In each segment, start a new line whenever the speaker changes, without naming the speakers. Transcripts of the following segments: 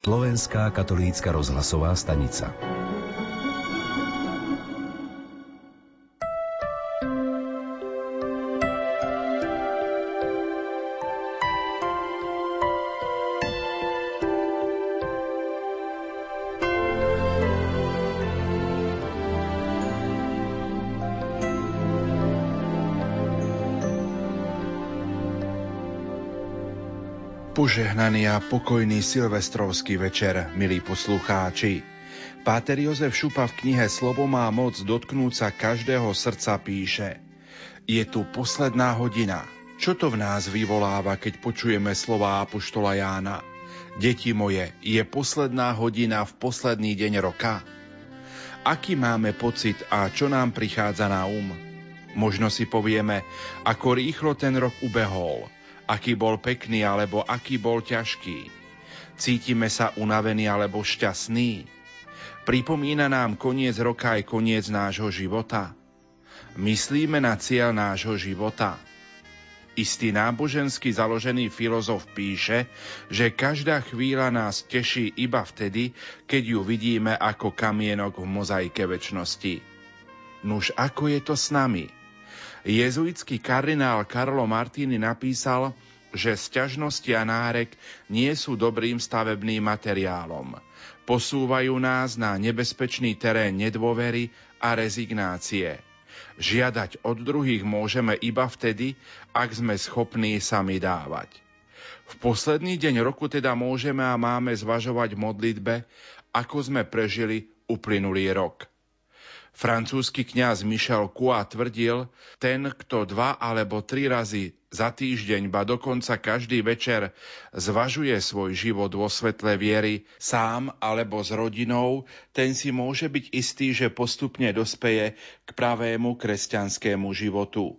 Slovenská katolícka rozhlasová stanica.
Požehnaný a pokojný silvestrovský večer, milí poslucháči. Páter Jozef Šupa v knihe Slovo má moc dotknúť sa každého srdca píše Je tu posledná hodina. Čo to v nás vyvoláva, keď počujeme slová Apoštola Jána? Deti moje, je posledná hodina v posledný deň roka? Aký máme pocit a čo nám prichádza na um? Možno si povieme, ako rýchlo ten rok ubehol – aký bol pekný alebo aký bol ťažký. Cítime sa unavení alebo šťastní. Pripomína nám koniec roka aj koniec nášho života. Myslíme na cieľ nášho života. Istý nábožensky založený filozof píše, že každá chvíľa nás teší iba vtedy, keď ju vidíme ako kamienok v mozaike väčšnosti. Nuž ako je to s nami – Jezuitský kardinál Karlo Martini napísal, že sťažnosti a nárek nie sú dobrým stavebným materiálom. Posúvajú nás na nebezpečný terén nedôvery a rezignácie. Žiadať od druhých môžeme iba vtedy, ak sme schopní sami dávať. V posledný deň roku teda môžeme a máme zvažovať modlitbe, ako sme prežili uplynulý rok. Francúzsky kňaz Michel Kua tvrdil, ten, kto dva alebo tri razy za týždeň, ba dokonca každý večer zvažuje svoj život vo svetle viery sám alebo s rodinou, ten si môže byť istý, že postupne dospeje k pravému kresťanskému životu.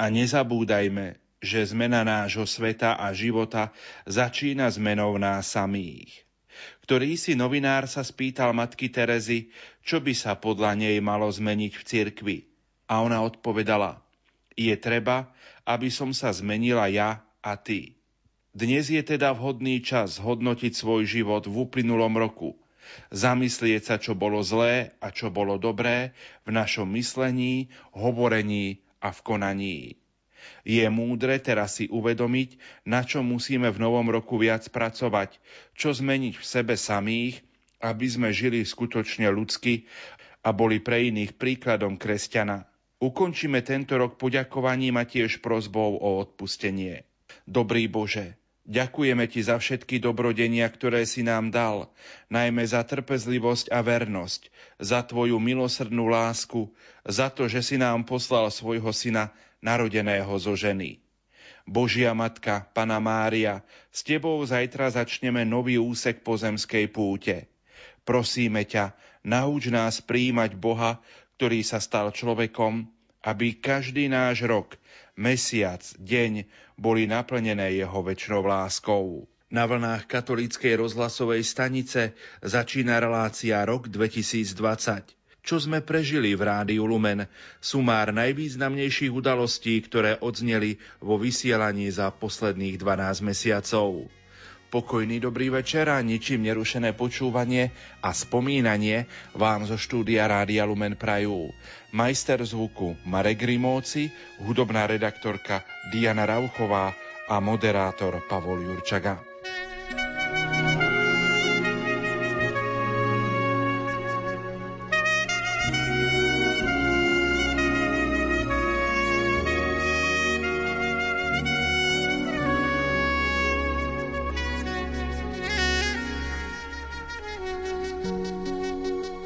A nezabúdajme, že zmena nášho sveta a života začína zmenou nás samých ktorý si novinár sa spýtal matky Terezy, čo by sa podľa nej malo zmeniť v cirkvi. A ona odpovedala, je treba, aby som sa zmenila ja a ty. Dnes je teda vhodný čas hodnotiť svoj život v uplynulom roku, zamyslieť sa, čo bolo zlé a čo bolo dobré v našom myslení, hovorení a v konaní. Je múdre teraz si uvedomiť, na čo musíme v novom roku viac pracovať, čo zmeniť v sebe samých, aby sme žili skutočne ľudsky a boli pre iných príkladom kresťana. Ukončíme tento rok poďakovaním a tiež prozbou o odpustenie. Dobrý Bože, ďakujeme Ti za všetky dobrodenia, ktoré si nám dal, najmä za trpezlivosť a vernosť, za Tvoju milosrdnú lásku, za to, že si nám poslal svojho syna narodeného zo ženy. Božia Matka, Pana Mária, s Tebou zajtra začneme nový úsek pozemskej púte. Prosíme ťa, nauč nás príjmať Boha, ktorý sa stal človekom, aby každý náš rok, mesiac, deň boli naplnené jeho väčšnou láskou. Na vlnách katolíckej rozhlasovej stanice začína relácia rok 2020 čo sme prežili v Rádiu Lumen, sumár najvýznamnejších udalostí, ktoré odzneli vo vysielaní za posledných 12 mesiacov. Pokojný dobrý večer a ničím nerušené počúvanie a spomínanie vám zo štúdia Rádia Lumen prajú. Majster zvuku Marek Rimóci, hudobná redaktorka Diana Rauchová a moderátor Pavol Jurčaga.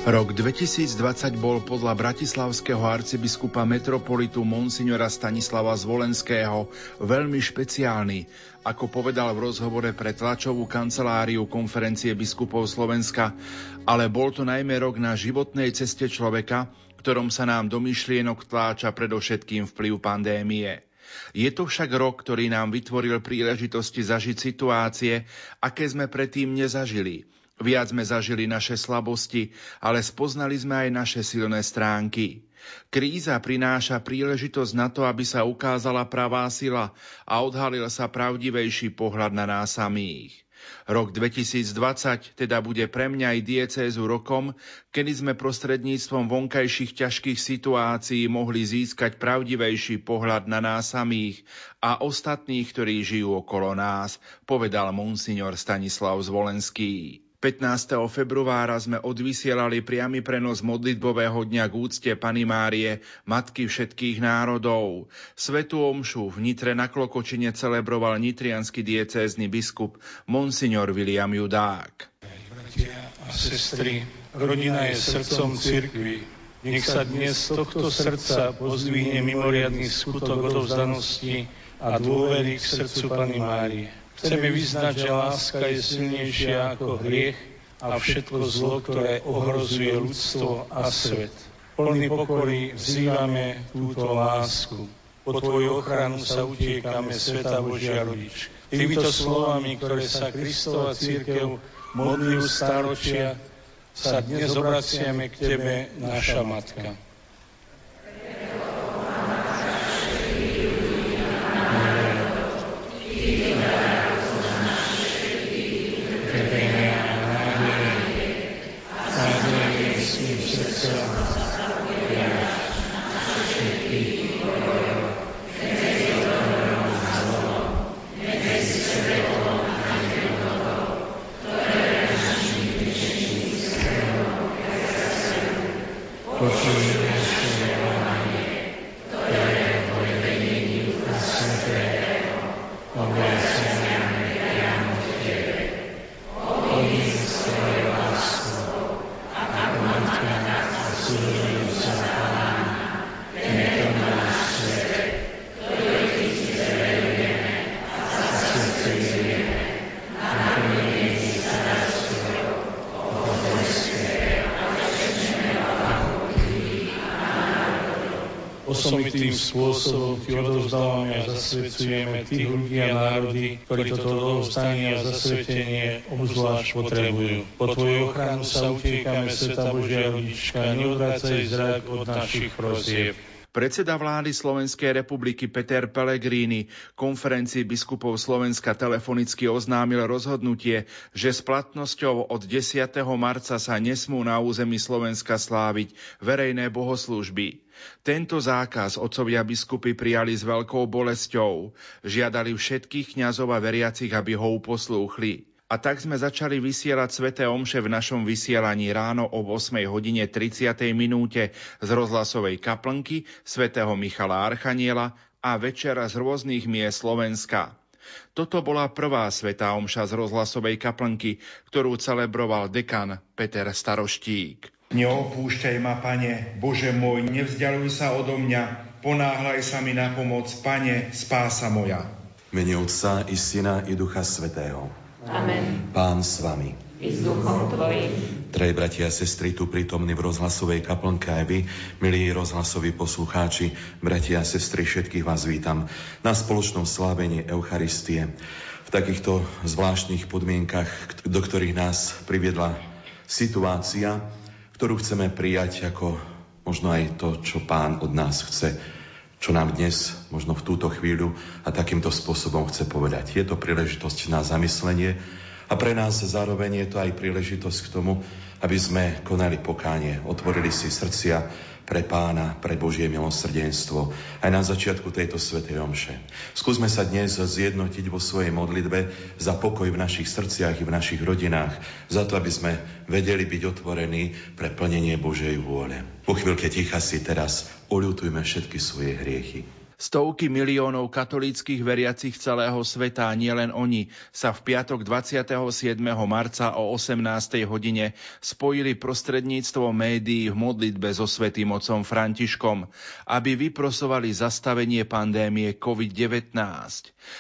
Rok 2020 bol podľa bratislavského arcibiskupa metropolitu monsignora Stanislava Zvolenského veľmi špeciálny, ako povedal v rozhovore pre tlačovú kanceláriu konferencie biskupov Slovenska, ale bol to najmä rok na životnej ceste človeka, ktorom sa nám do myšlienok tláča predovšetkým vplyv pandémie. Je to však rok, ktorý nám vytvoril príležitosti zažiť situácie, aké sme predtým nezažili – Viac sme zažili naše slabosti, ale spoznali sme aj naše silné stránky. Kríza prináša príležitosť na to, aby sa ukázala pravá sila a odhalil sa pravdivejší pohľad na nás samých. Rok 2020 teda bude pre mňa aj diecézu rokom, kedy sme prostredníctvom vonkajších ťažkých situácií mohli získať pravdivejší pohľad na nás samých a ostatných, ktorí žijú okolo nás, povedal monsignor Stanislav Zvolenský. 15. februára sme odvysielali priamy prenos modlitbového dňa k úcte Pany Márie, Matky všetkých národov. Svetú omšu v Nitre na Klokočine celebroval nitrianský diecézny biskup Monsignor William Judák.
Bratia a sestry, rodina je srdcom cirkvi. Nech sa dnes z tohto srdca pozdvihne mimoriadný skutok odovzdanosti a dôvery k srdcu Pany Márie. Chceme vyznať, že láska je silnejšia ako hriech a všetko zlo, ktoré ohrozuje ľudstvo a svet. Plný pokory vzývame túto lásku. Po Tvoju ochranu sa utiekame, Sveta Božia Rodič. Týmito slovami, ktoré sa Kristova církev modlí staročia, sa dnes obraciame k Tebe, naša Matka. Zasvedcujeme tých ľudí a národy, ktorí toto odovzdanie a zasvetenie obzvlášť potrebujú. Po Tvoju ochranu sa utiekame, Sveta Božia Rodička, neodvracaj zrak od našich prosieb.
Predseda vlády Slovenskej republiky Peter Pellegrini konferencii biskupov Slovenska telefonicky oznámil rozhodnutie, že s platnosťou od 10. marca sa nesmú na území Slovenska sláviť verejné bohoslúžby. Tento zákaz otcovia biskupy prijali s veľkou bolesťou. Žiadali všetkých kňazov a veriacich, aby ho uposlúchli. A tak sme začali vysielať sveté omše v našom vysielaní ráno o 8 hodine 30. minúte z rozhlasovej kaplnky svätého Michala Archaniela a večera z rôznych miest Slovenska. Toto bola prvá svetá omša z rozhlasovej kaplnky, ktorú celebroval dekan Peter Staroštík.
Neopúšťaj ma, Pane, Bože môj, nevzdialuj sa odo mňa, ponáhľaj sa mi na pomoc, Pane, spása moja.
Mene Otca i Syna i Ducha Svetého.
Amen.
Pán s vami.
I s duchom tvojim.
Trej bratia a sestry tu prítomní v rozhlasovej kaplnke aj vy, milí rozhlasoví poslucháči, bratia a sestry, všetkých vás vítam na spoločnom slávení Eucharistie. V takýchto zvláštnych podmienkach, do ktorých nás priviedla situácia, ktorú chceme prijať ako možno aj to, čo Pán od nás chce čo nám dnes, možno v túto chvíľu a takýmto spôsobom chce povedať. Je to príležitosť na zamyslenie a pre nás zároveň je to aj príležitosť k tomu, aby sme konali pokánie, otvorili si srdcia pre pána, pre Božie milosrdenstvo aj na začiatku tejto svetej omše. Skúsme sa dnes zjednotiť vo svojej modlitbe za pokoj v našich srdciach i v našich rodinách, za to, aby sme vedeli byť otvorení pre plnenie Božej vôle. Po chvíľke ticha si teraz oľutujme všetky svoje hriechy.
Stovky miliónov katolíckých veriacich celého sveta, nielen oni, sa v piatok 27. marca o 18. hodine spojili prostredníctvom médií v modlitbe so svetým otcom Františkom, aby vyprosovali zastavenie pandémie COVID-19.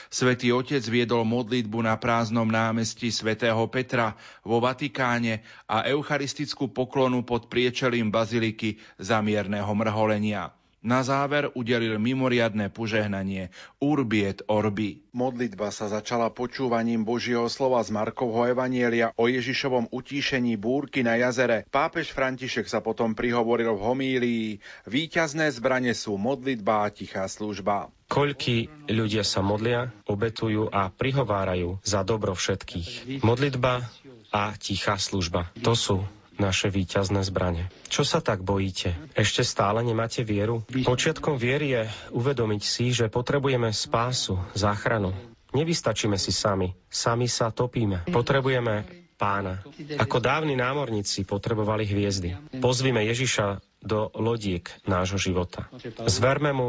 Svetý otec viedol modlitbu na prázdnom námestí svätého Petra vo Vatikáne a eucharistickú poklonu pod priečelím baziliky zamierného mrholenia. Na záver udelil mimoriadne požehnanie Urbiet Orbi. Modlitba sa začala počúvaním Božieho slova z Markovho Evanielia o Ježišovom utíšení búrky na jazere. Pápež František sa potom prihovoril v homílii. Výťazné zbrane sú modlitba a tichá služba.
Koľky ľudia sa modlia, obetujú a prihovárajú za dobro všetkých. Modlitba a tichá služba. To sú naše víťazné zbranie. Čo sa tak bojíte? Ešte stále nemáte vieru? Počiatkom viery je uvedomiť si, že potrebujeme spásu, záchranu. Nevystačíme si sami. Sami sa topíme. Potrebujeme pána. Ako dávni námorníci potrebovali hviezdy. Pozvime Ježiša do lodiek nášho života. Zverme mu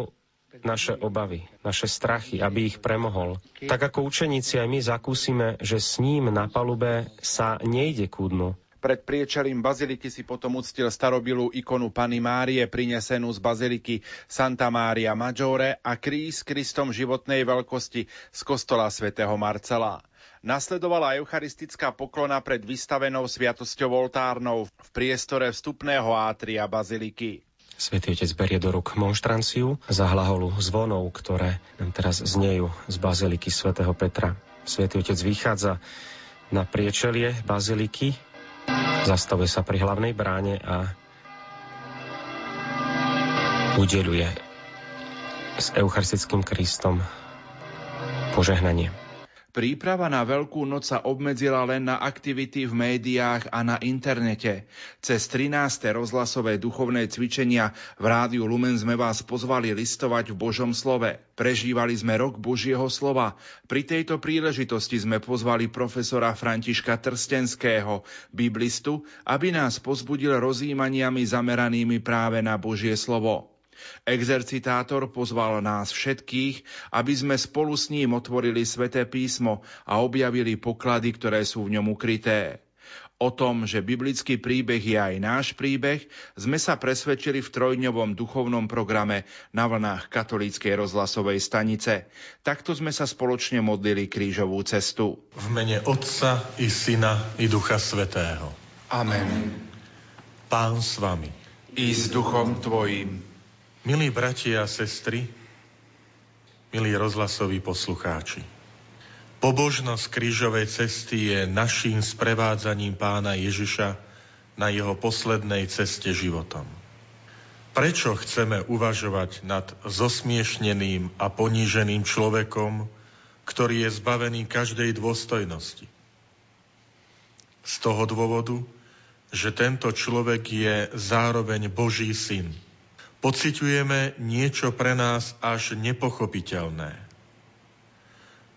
naše obavy, naše strachy, aby ich premohol. Tak ako učeníci aj my zakúsime, že s ním na palube sa nejde ku dnu,
pred priečelím baziliky si potom uctil starobilú ikonu Pany Márie prinesenú z baziliky Santa Mária Maggiore a kríž s Kristom životnej veľkosti z kostola svätého Marcela. Nasledovala eucharistická poklona pred vystavenou sviatosťou oltárnou v priestore vstupného átria baziliky.
Svetý Otec berie do ruk monštranciu za hlaholu zvonov, ktoré nám teraz znejú z baziliky svätého Petra. Svetý Otec vychádza na priečelie baziliky Zastavuje sa pri hlavnej bráne a udeluje s Eucharistickým Kristom požehnanie.
Príprava na Veľkú noc sa obmedzila len na aktivity v médiách a na internete. Cez 13. rozhlasové duchovné cvičenia v rádiu Lumen sme vás pozvali listovať v Božom slove. Prežívali sme rok Božieho slova. Pri tejto príležitosti sme pozvali profesora Františka Trstenského, biblistu, aby nás pozbudil rozímaniami zameranými práve na Božie slovo. Exercitátor pozval nás všetkých, aby sme spolu s ním otvorili sväté písmo a objavili poklady, ktoré sú v ňom ukryté. O tom, že biblický príbeh je aj náš príbeh, sme sa presvedčili v trojdňovom duchovnom programe na vlnách katolíckej rozhlasovej stanice. Takto sme sa spoločne modlili krížovú cestu.
V mene Otca i Syna i Ducha Svetého.
Amen.
Pán s vami.
I s duchom tvojim.
Milí bratia a sestry, milí rozhlasoví poslucháči, pobožnosť krížovej cesty je naším sprevádzaním pána Ježiša na jeho poslednej ceste životom. Prečo chceme uvažovať nad zosmiešneným a poníženým človekom, ktorý je zbavený každej dôstojnosti? Z toho dôvodu, že tento človek je zároveň Boží syn – pociťujeme niečo pre nás až nepochopiteľné.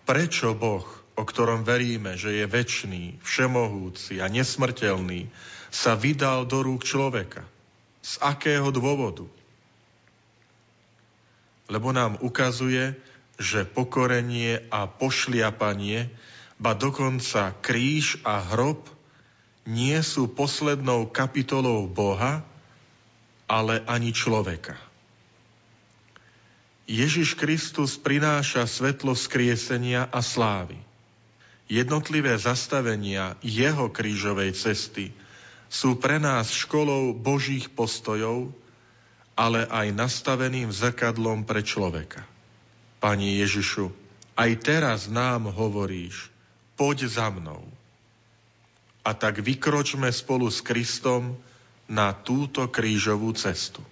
Prečo Boh, o ktorom veríme, že je väčší, všemohúci a nesmrteľný, sa vydal do rúk človeka? Z akého dôvodu? Lebo nám ukazuje, že pokorenie a pošliapanie, ba dokonca kríž a hrob nie sú poslednou kapitolou Boha, ale ani človeka. Ježiš Kristus prináša svetlo skriesenia a slávy. Jednotlivé zastavenia jeho krížovej cesty sú pre nás školou Božích postojov, ale aj nastaveným zrkadlom pre človeka. Pani Ježišu, aj teraz nám hovoríš, poď za mnou. A tak vykročme spolu s Kristom na túto krížovú cestu.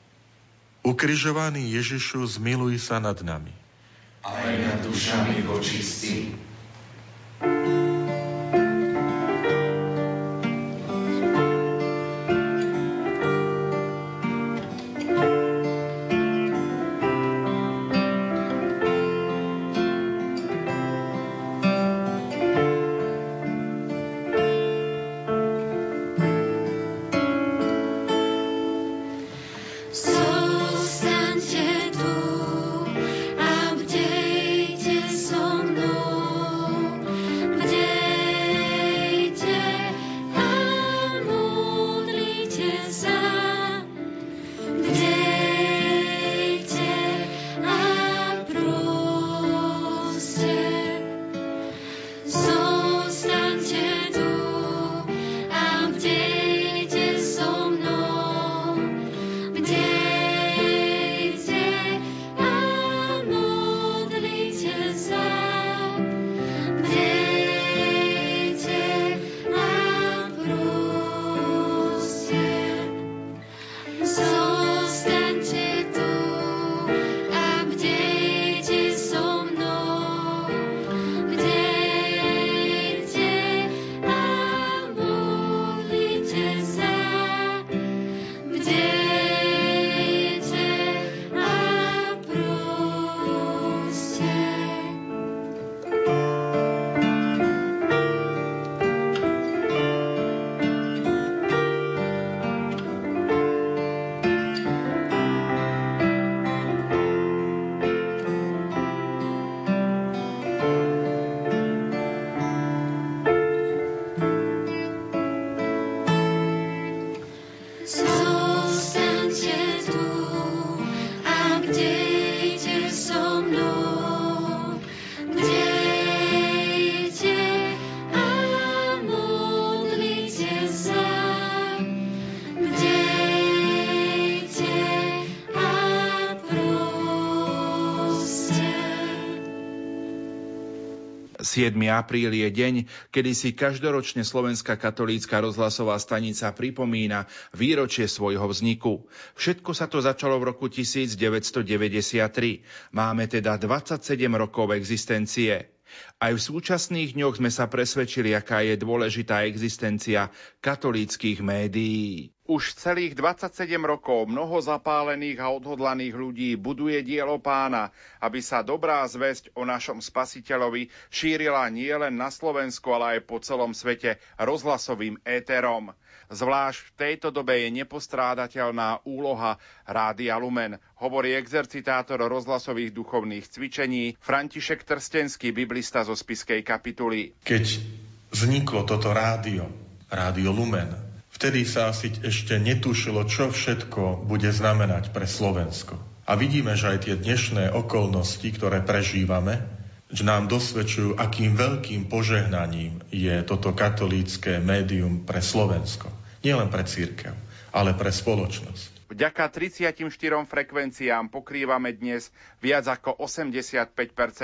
Ukrižovaný Ježišu, zmiluj sa nad nami.
Aj nad dušami vočistí.
7. apríl je deň, kedy si každoročne Slovenská katolícka rozhlasová stanica pripomína výročie svojho vzniku. Všetko sa to začalo v roku 1993. Máme teda 27 rokov existencie. Aj v súčasných dňoch sme sa presvedčili, aká je dôležitá existencia katolíckých médií. Už celých 27 rokov mnoho zapálených a odhodlaných ľudí buduje dielo pána, aby sa dobrá zväzť o našom spasiteľovi šírila nielen na Slovensku, ale aj po celom svete rozhlasovým éterom. Zvlášť v tejto dobe je nepostrádateľná úloha Rádia Lumen, hovorí exercitátor rozhlasových duchovných cvičení František Trstenský, biblista zo Spiskej kapituly.
Keď vzniklo toto rádio, Rádio Lumen, vtedy sa asi ešte netušilo, čo všetko bude znamenať pre Slovensko. A vidíme, že aj tie dnešné okolnosti, ktoré prežívame, že nám dosvedčujú, akým veľkým požehnaním je toto katolícke médium pre Slovensko. Nielen pre církev, ale pre spoločnosť.
Vďaka 34 frekvenciám pokrývame dnes viac ako 85%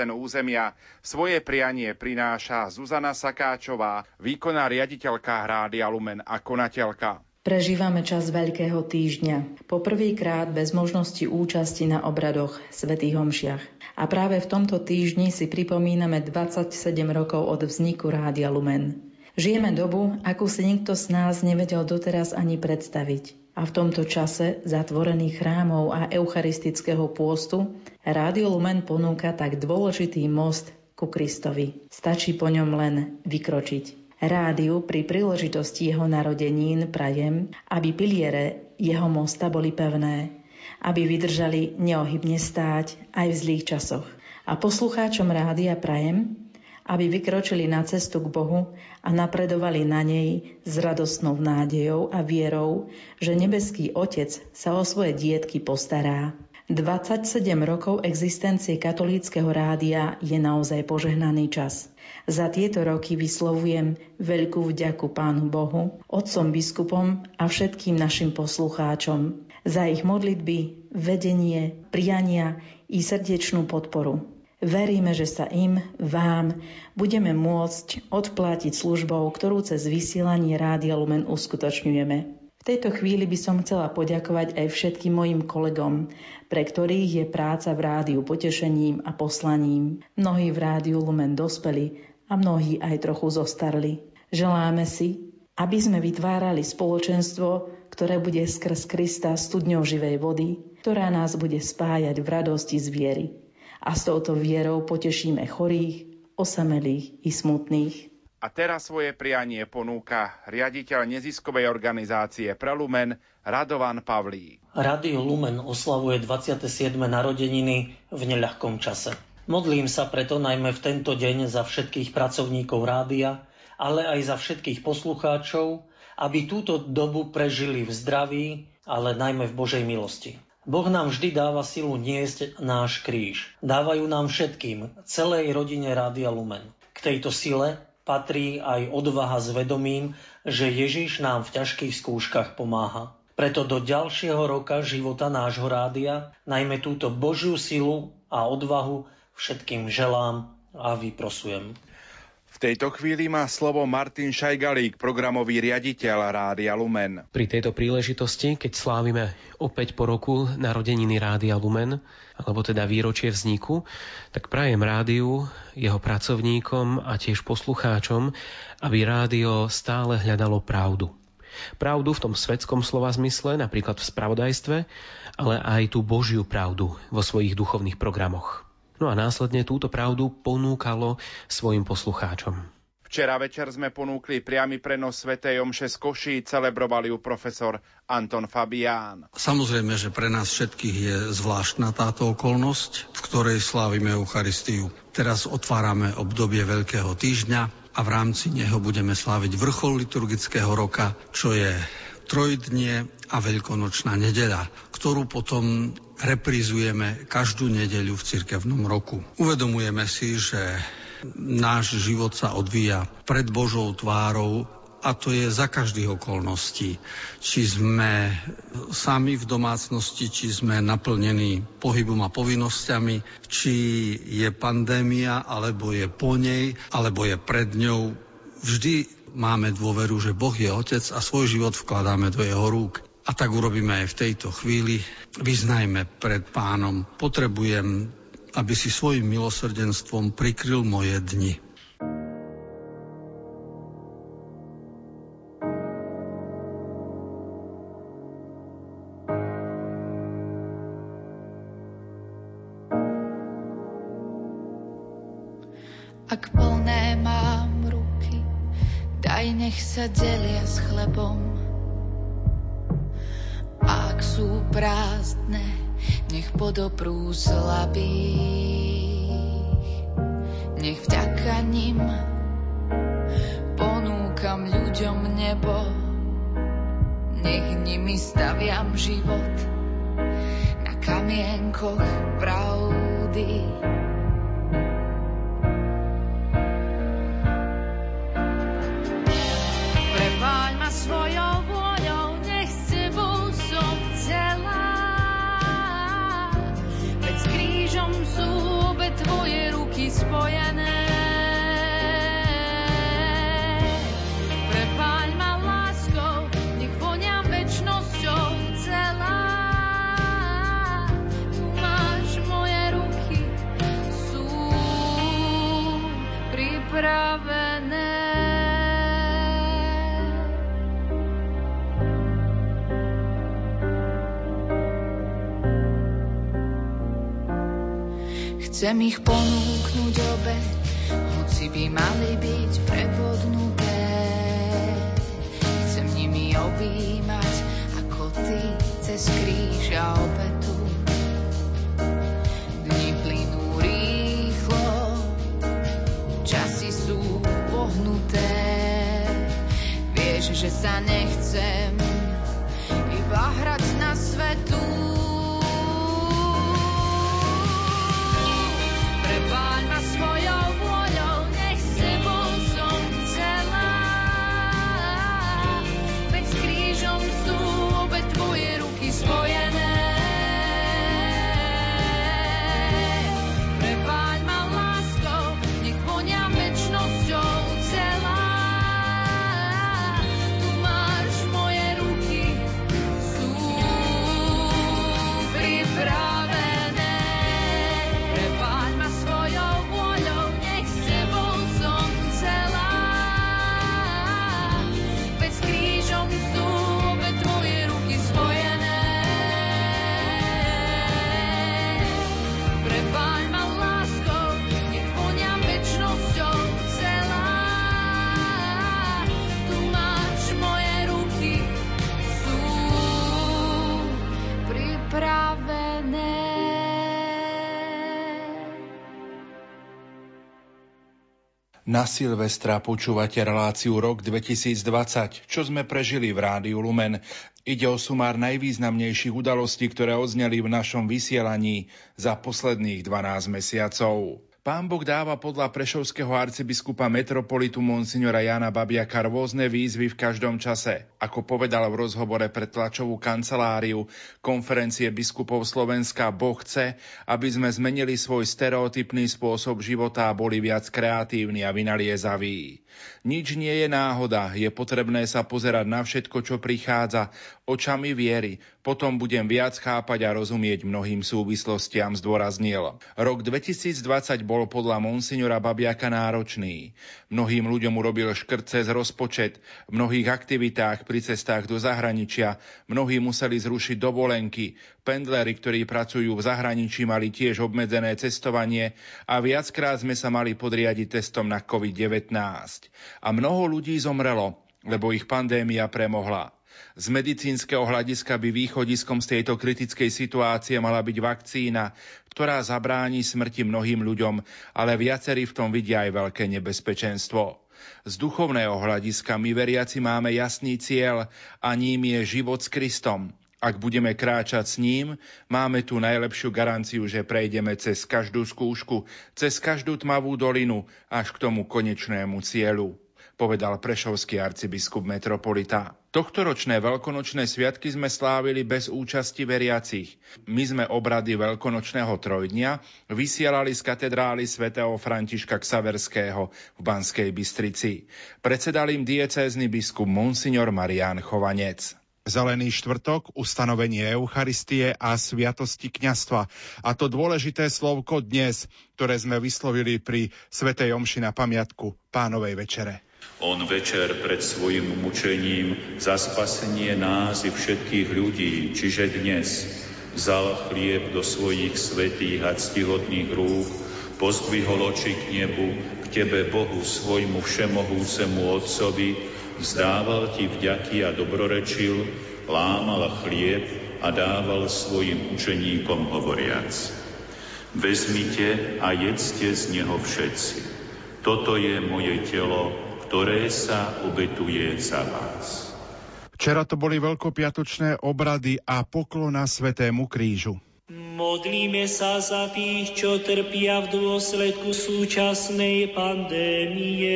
územia. Svoje prianie prináša Zuzana Sakáčová, výkonná riaditeľka Rádia Lumen a konateľka.
Prežívame čas Veľkého týždňa. Poprvýkrát bez možnosti účasti na obradoch Svetých homšiach. A práve v tomto týždni si pripomíname 27 rokov od vzniku Rádia Lumen. Žijeme dobu, akú si nikto z nás nevedel doteraz ani predstaviť. A v tomto čase zatvorených chrámov a eucharistického pôstu Rádio Lumen ponúka tak dôležitý most ku Kristovi. Stačí po ňom len vykročiť. Rádiu pri príležitosti jeho narodenín prajem, aby piliere jeho mosta boli pevné, aby vydržali neohybne stáť aj v zlých časoch. A poslucháčom rádia prajem, aby vykročili na cestu k Bohu a napredovali na nej s radostnou nádejou a vierou, že nebeský Otec sa o svoje dietky postará. 27 rokov existencie katolíckého rádia je naozaj požehnaný čas. Za tieto roky vyslovujem veľkú vďaku Pánu Bohu, otcom biskupom a všetkým našim poslucháčom za ich modlitby, vedenie, priania i srdečnú podporu. Veríme, že sa im, vám, budeme môcť odplátiť službou, ktorú cez vysielanie Rádia Lumen uskutočňujeme. V tejto chvíli by som chcela poďakovať aj všetkým mojim kolegom, pre ktorých je práca v rádiu potešením a poslaním. Mnohí v rádiu Lumen dospeli a mnohí aj trochu zostarli. Želáme si, aby sme vytvárali spoločenstvo, ktoré bude skrz Krista studňou živej vody, ktorá nás bude spájať v radosti z viery. A s touto vierou potešíme chorých, osamelých i smutných.
A teraz svoje prianie ponúka riaditeľ neziskovej organizácie Prelumen Radovan Pavlí.
Radio Lumen oslavuje 27. narodeniny v neľahkom čase. Modlím sa preto najmä v tento deň za všetkých pracovníkov rádia, ale aj za všetkých poslucháčov, aby túto dobu prežili v zdraví, ale najmä v Božej milosti. Boh nám vždy dáva silu niesť náš kríž. Dávajú nám všetkým, celej rodine Rádia Lumen. K tejto sile patrí aj odvaha s vedomím, že Ježiš nám v ťažkých skúškach pomáha. Preto do ďalšieho roka života nášho rádia najmä túto Božiu silu a odvahu všetkým želám a vyprosujem.
V tejto chvíli má slovo Martin Šajgalík, programový riaditeľ Rádia Lumen.
Pri tejto príležitosti, keď slávime opäť po roku narodeniny Rádia Lumen, alebo teda výročie vzniku, tak prajem rádiu, jeho pracovníkom a tiež poslucháčom, aby rádio stále hľadalo pravdu. Pravdu v tom svetskom slova zmysle, napríklad v spravodajstve, ale aj tú Božiu pravdu vo svojich duchovných programoch. No a následne túto pravdu ponúkalo svojim poslucháčom.
Včera večer sme ponúkli priamy prenos Svetej Omše z Koší, celebrovali ju profesor Anton Fabián.
Samozrejme, že pre nás všetkých je zvláštna táto okolnosť, v ktorej slávime Eucharistiu. Teraz otvárame obdobie Veľkého týždňa a v rámci neho budeme sláviť vrchol liturgického roka, čo je trojdnie a veľkonočná nedeľa, ktorú potom reprizujeme každú nedeľu v cirkevnom roku. Uvedomujeme si, že náš život sa odvíja pred Božou tvárou a to je za každých okolností. Či sme sami v domácnosti, či sme naplnení pohybom a povinnosťami, či je pandémia, alebo je po nej, alebo je pred ňou. Vždy máme dôveru, že Boh je Otec a svoj život vkladáme do jeho rúk. A tak urobíme aj v tejto chvíli. Vyznajme pred pánom. Potrebujem, aby si svojim milosrdenstvom prikryl moje dni.
Ak plné mám ruky, daj nech sa delia s chlebom ak sú prázdne, nech podoprú slabých. Nech vďaka nim ponúkam ľuďom nebo, nech nimi staviam život na kamienkoch pravdy. Prepáľ ma svojou spojené. Chcem ich ponúknuť obe, hoci by mali byť prevodnuté. Chcem nimi objímať, ako ty cez kríž a obetu. Dni plynú rýchlo, časy sú pohnuté. Vieš, že sa nechcem Na
Silvestra počúvate reláciu rok 2020, čo sme prežili v Rádiu Lumen. Ide o sumár najvýznamnejších udalostí, ktoré odzneli v našom vysielaní za posledných 12 mesiacov. Pán Boh dáva podľa prešovského arcibiskupa metropolitu monsignora Jana Babiaka rôzne výzvy v každom čase. Ako povedal v rozhovore pre tlačovú kanceláriu konferencie biskupov Slovenska, Boh chce, aby sme zmenili svoj stereotypný spôsob života a boli viac kreatívni a vynaliezaví. Nič nie je náhoda, je potrebné sa pozerať na všetko, čo prichádza, očami viery, potom budem viac chápať a rozumieť mnohým súvislostiam, zdôraznil. Rok 2020 bol podľa monsignora Babiaka náročný. Mnohým ľuďom urobil škrt cez rozpočet, v mnohých aktivitách pri cestách do zahraničia, mnohí museli zrušiť dovolenky, pendleri, ktorí pracujú v zahraničí, mali tiež obmedzené cestovanie a viackrát sme sa mali podriadiť testom na COVID-19. A mnoho ľudí zomrelo, lebo ich pandémia premohla. Z medicínskeho hľadiska by východiskom z tejto kritickej situácie mala byť vakcína, ktorá zabráni smrti mnohým ľuďom, ale viacerí v tom vidia aj veľké nebezpečenstvo. Z duchovného hľadiska my veriaci máme jasný cieľ a ním je život s Kristom. Ak budeme kráčať s ním, máme tu najlepšiu garanciu, že prejdeme cez každú skúšku, cez každú tmavú dolinu až k tomu konečnému cieľu. Povedal prešovský arcibiskup metropolita. Tohtoročné veľkonočné sviatky sme slávili bez účasti veriacich. My sme obrady veľkonočného trojdnia vysielali z katedrály svätého Františka Ksaverského v Banskej Bystrici. Predsedal im diecézny biskup Monsignor Marian Chovanec. Zelený štvrtok, ustanovenie Eucharistie a sviatosti kňastva. A to dôležité slovko dnes, ktoré sme vyslovili pri Svetej Omši na pamiatku Pánovej večere.
On večer pred svojim mučením za spasenie nás i všetkých ľudí, čiže dnes, vzal chlieb do svojich svetých a ctihodných rúk, pozdvihol oči k nebu, k Tebe, Bohu, svojmu všemohúcemu Otcovi, vzdával ti vďaky a dobrorečil, lámal chlieb a dával svojim učeníkom hovoriac. Vezmite a jedzte z neho všetci. Toto je moje telo, ktoré sa obetuje za vás.
Včera to boli veľkopiatočné obrady a poklona Svetému krížu.
Modlíme sa za tých, čo trpia v dôsledku súčasnej pandémie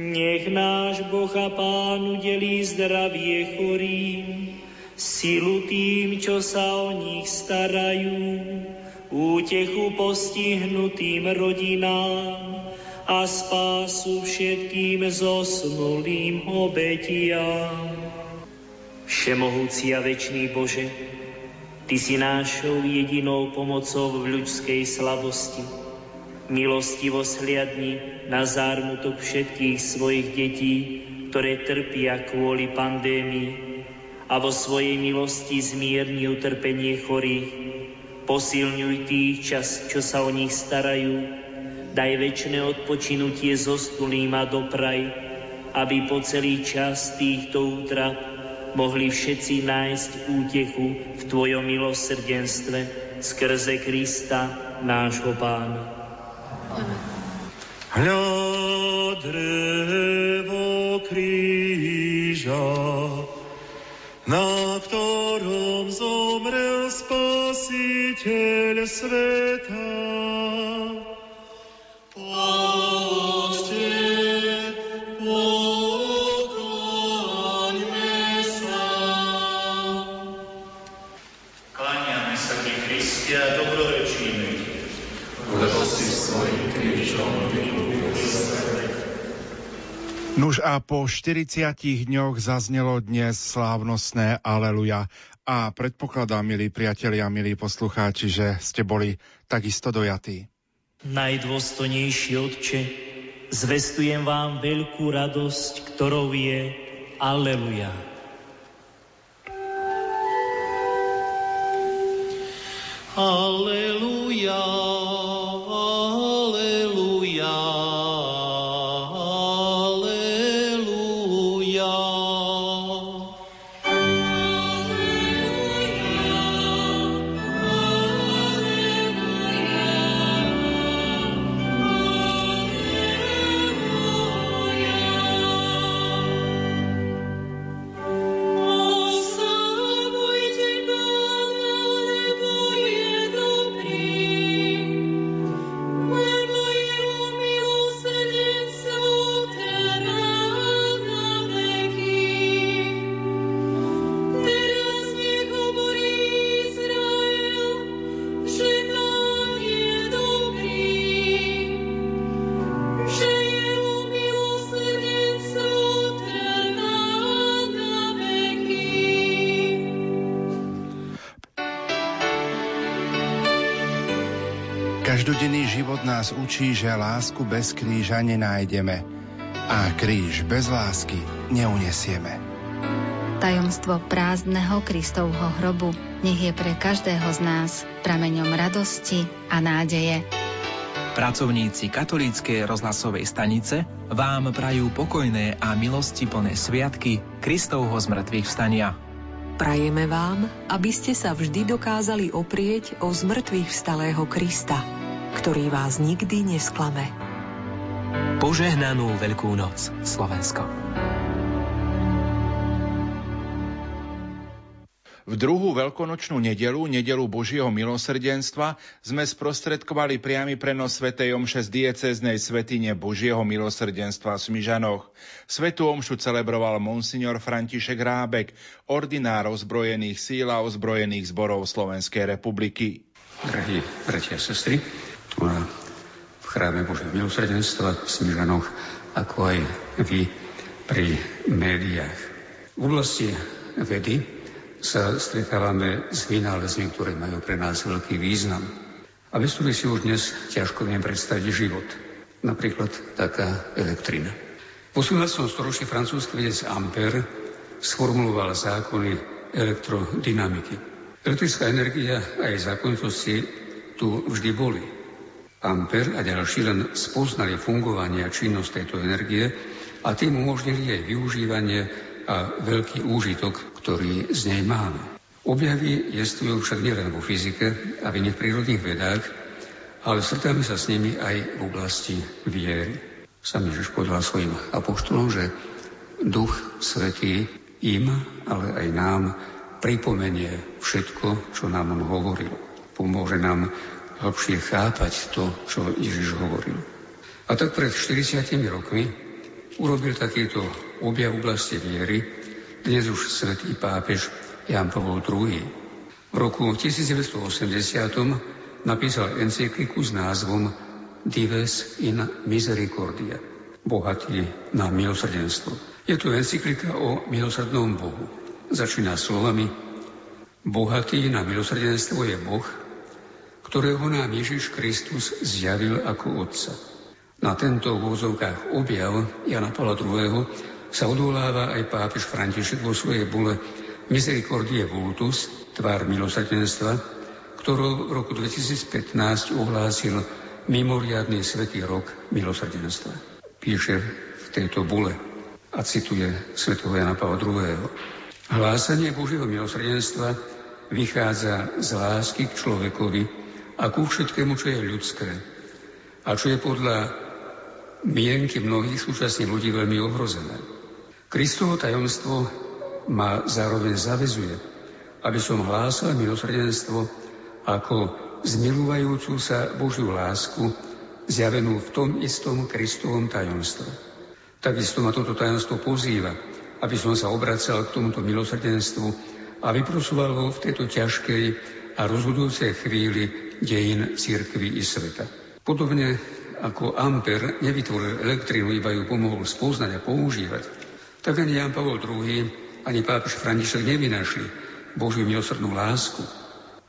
nech náš Boh a Pán udelí zdravie chorým, silu tým, čo sa o nich starajú, útechu postihnutým rodinám a spásu všetkým zosnulým obetiam. Všemohúci a večný Bože, Ty si našou jedinou pomocou v ľudskej slabosti Milostivo sliadni na zármutok všetkých svojich detí, ktoré trpia kvôli pandémii a vo svojej milosti zmierni utrpenie chorých. Posilňuj tých čas, čo sa o nich starajú. Daj väčšie odpočinutie zostulým a dopraj, aby po celý čas týchto útrap mohli všetci nájsť útechu v Tvojom milosrdenstve skrze Krista, nášho Pána.
Hľa drevo kríža, na ktorom zomrel Spasiteľ sveta.
A po 40 dňoch zaznelo dnes slávnostné Aleluja. A predpokladám, milí priatelia, milí poslucháči, že ste boli takisto dojatí.
Najdôstojnejší Otče, zvestujem vám veľkú radosť, ktorou je Aleluja. Aleluja.
Život nás učí, že lásku bez kríža nenájdeme a kríž bez lásky neunesieme.
Tajomstvo prázdneho Kristovho hrobu nech je pre každého z nás prameňom radosti a nádeje.
Pracovníci katolíckej rozhlasovej stanice vám prajú pokojné a milosti plné sviatky Kristovho zmrtvých vstania.
Prajeme vám, aby ste sa vždy dokázali oprieť o zmrtvých vstalého Krista ktorý vás nikdy nesklame.
Požehnanú Veľkú noc, Slovensko.
V druhú veľkonočnú nedelu, nedelu Božieho milosrdenstva, sme sprostredkovali priamy prenos Svetej Omše z dieceznej svetine Božieho milosrdenstva v Smižanoch. Svetú Omšu celebroval monsignor František Rábek, ordinár ozbrojených síl a ozbrojených zborov Slovenskej republiky.
Drahí bratia a sestry, na v chráme Božieho milosrdenstva v Smižanoch, ako aj vy pri médiách. V oblasti vedy sa stretávame s vynálezmi, ktoré majú pre nás veľký význam. A bez ktorých si už dnes ťažko viem predstaviť život. Napríklad taká elektrina. Po 18. storočí francúzsky vedec Ampère sformuloval zákony elektrodynamiky. Elektrická energia a jej zákonitosti tu vždy boli. Ampère a ďalší len spoznali fungovanie a činnosť tejto energie a tým umožnili jej využívanie a veľký úžitok, ktorý z nej máme. Objavy jestujú však nielen vo fyzike a v iných prírodných vedách, ale stretáme sa s nimi aj v oblasti viery. Sam Ježiš povedal svojim apoštolom, že Duch Svetý im, ale aj nám pripomenie všetko, čo nám on hovoril. Pomôže nám lepšie chápať to, čo Ježiš hovoril. A tak pred 40 rokmi urobil takýto objav oblasti viery dnes už svätý pápež Jan Pavol II. V roku 1980 napísal encykliku s názvom Dives in Misericordia, bohatý na milosrdenstvo. Je to encyklika o milosrdnom Bohu. Začína slovami Bohatý na milosrdenstvo je Boh, ktorého nám Ježiš Kristus zjavil ako Otca. Na tento v úzovkách objav Jana Pavla II sa odvoláva aj pápež František vo svojej bule Misericordie Vultus, tvár milosrdenstva, ktorú v roku 2015 ohlásil mimoriadný svetý rok milosrdenstva. Píše v tejto bule a cituje svätého Jana Pavla II. Hlásanie Božieho milosrdenstva vychádza z lásky k človekovi a ku všetkému, čo je ľudské a čo je podľa mienky mnohých súčasných ľudí veľmi ohrozené. Kristovo tajomstvo ma zároveň zavezuje, aby som hlásal milosrdenstvo ako zmilujúcu sa Božiu lásku, zjavenú v tom istom Kristovom tajomstve. Takisto ma toto tajomstvo pozýva, aby som sa obracal k tomuto milosrdenstvu a vyprosoval ho v tejto ťažkej a rozhodujúcej chvíli dejín církvy i sveta. Podobne ako Amper nevytvoril elektrínu, iba ju pomohol spoznať a používať, tak ani Jan Pavol II, ani pápež František nevynašli Božiu milosrdnú lásku,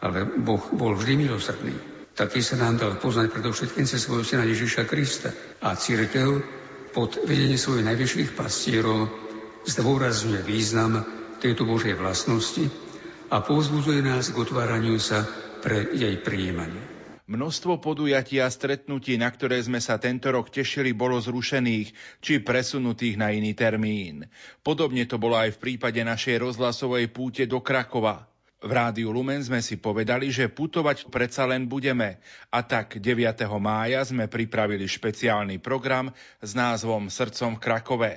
ale Boh bol vždy milosrdný. Taký sa nám dal poznať predovšetkým cez svojho syna Ježiša Krista. A církev pod vedením svojich najvyšších pastierov zdôrazňuje význam tejto Božej vlastnosti a povzbudzuje nás k otváraniu sa pre jej prijímanie.
Množstvo podujatí a stretnutí, na ktoré sme sa tento rok tešili, bolo zrušených či presunutých na iný termín. Podobne to bolo aj v prípade našej rozhlasovej púte do Krakova. V rádiu Lumen sme si povedali, že putovať predsa len budeme. A tak 9. mája sme pripravili špeciálny program s názvom Srdcom v Krakove.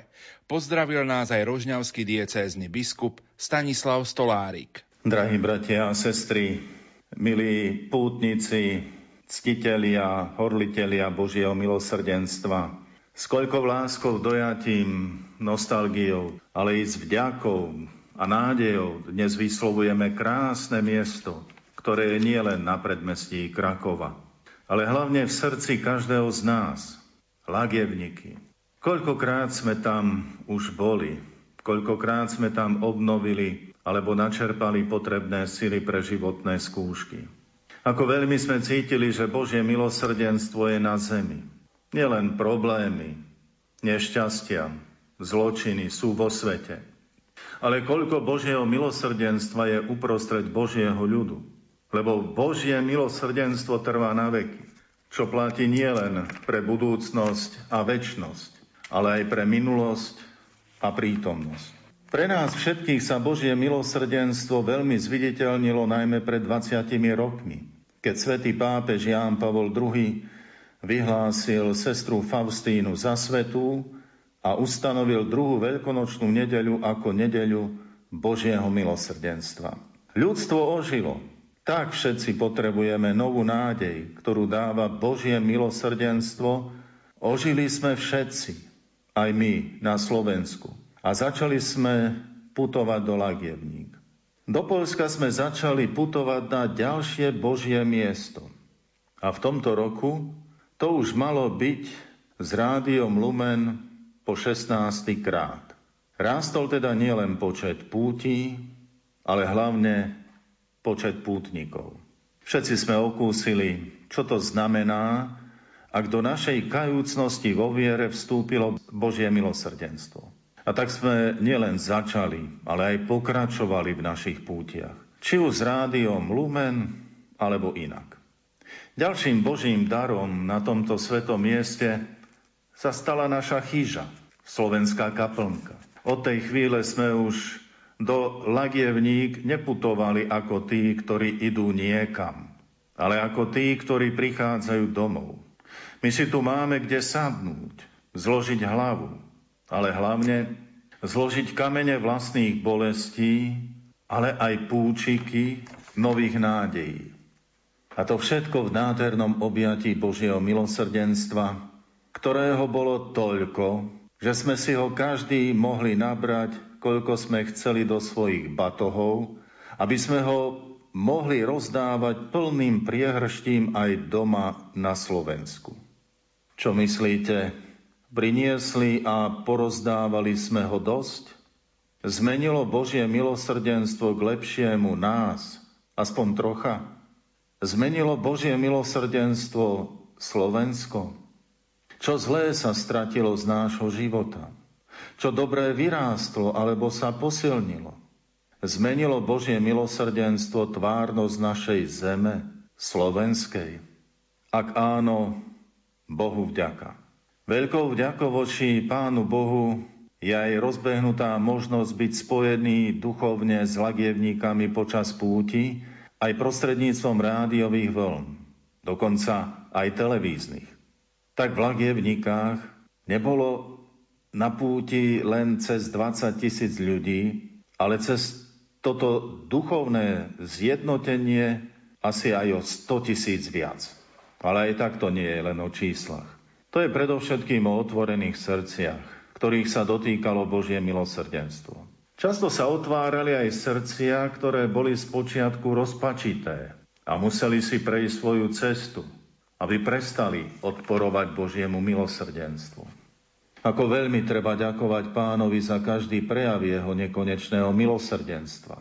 Pozdravil nás aj rožňavský diecézny biskup Stanislav Stolárik.
Drahí bratia a sestry, milí pútnici, ctitelia, horlitelia Božieho milosrdenstva. S koľkou láskou, dojatím, nostalgiou, ale i s vďakou a nádejou dnes vyslovujeme krásne miesto, ktoré je nielen na predmestí Krakova, ale hlavne v srdci každého z nás, Lagevniky. Koľkokrát sme tam už boli, koľkokrát sme tam obnovili alebo načerpali potrebné sily pre životné skúšky. Ako veľmi sme cítili, že Božie milosrdenstvo je na zemi. Nielen problémy, nešťastia, zločiny sú vo svete. Ale koľko Božieho milosrdenstva je uprostred Božieho ľudu. Lebo Božie milosrdenstvo trvá na veky, čo platí nielen pre budúcnosť a väčnosť, ale aj pre minulosť a prítomnosť. Pre nás všetkých sa Božie milosrdenstvo veľmi zviditeľnilo najmä pred 20 rokmi, keď svätý pápež Ján Pavol II vyhlásil sestru Faustínu za svetú a ustanovil druhú veľkonočnú nedeľu ako nedeľu Božieho milosrdenstva. Ľudstvo ožilo. Tak všetci potrebujeme novú nádej, ktorú dáva Božie milosrdenstvo. Ožili sme všetci, aj my na Slovensku. A začali sme putovať do Lagievník. Do Polska sme začali putovať na ďalšie Božie miesto. A v tomto roku to už malo byť s rádiom Lumen po 16. krát. Rástol teda nielen počet pútí, ale hlavne počet pútnikov. Všetci sme okúsili, čo to znamená, ak do našej kajúcnosti vo viere vstúpilo Božie milosrdenstvo. A tak sme nielen začali, ale aj pokračovali v našich pútiach. Či už s rádiom Lumen, alebo inak. Ďalším Božím darom na tomto svetom mieste sa stala naša chyža, slovenská kaplnka. Od tej chvíle sme už do Lagievník neputovali ako tí, ktorí idú niekam, ale ako tí, ktorí prichádzajú domov. My si tu máme kde sadnúť, zložiť hlavu, ale hlavne zložiť kamene vlastných bolestí, ale aj púčiky nových nádejí. A to všetko v nádhernom objatí Božieho milosrdenstva, ktorého bolo toľko, že sme si ho každý mohli nabrať, koľko sme chceli do svojich batohov, aby sme ho mohli rozdávať plným priehrštím aj doma na Slovensku. Čo myslíte? Priniesli a porozdávali sme ho dosť? Zmenilo Božie milosrdenstvo k lepšiemu nás, aspoň trocha? Zmenilo Božie milosrdenstvo Slovensko? Čo zlé sa stratilo z nášho života? Čo dobré vyrástlo alebo sa posilnilo? Zmenilo Božie milosrdenstvo tvárnosť našej zeme, slovenskej? Ak áno, Bohu vďaka. Veľkou vďakou voči Pánu Bohu je aj rozbehnutá možnosť byť spojený duchovne s lagievníkami počas púti, aj prostredníctvom rádiových vln, dokonca aj televíznych tak v Lagievnikách nebolo na púti len cez 20 tisíc ľudí, ale cez toto duchovné zjednotenie asi aj o 100 tisíc viac. Ale aj tak to nie je len o číslach. To je predovšetkým o otvorených srdciach, ktorých sa dotýkalo Božie milosrdenstvo. Často sa otvárali aj srdcia, ktoré boli z počiatku rozpačité a museli si prejsť svoju cestu aby prestali odporovať Božiemu milosrdenstvu. Ako veľmi treba ďakovať pánovi za každý prejav jeho nekonečného milosrdenstva.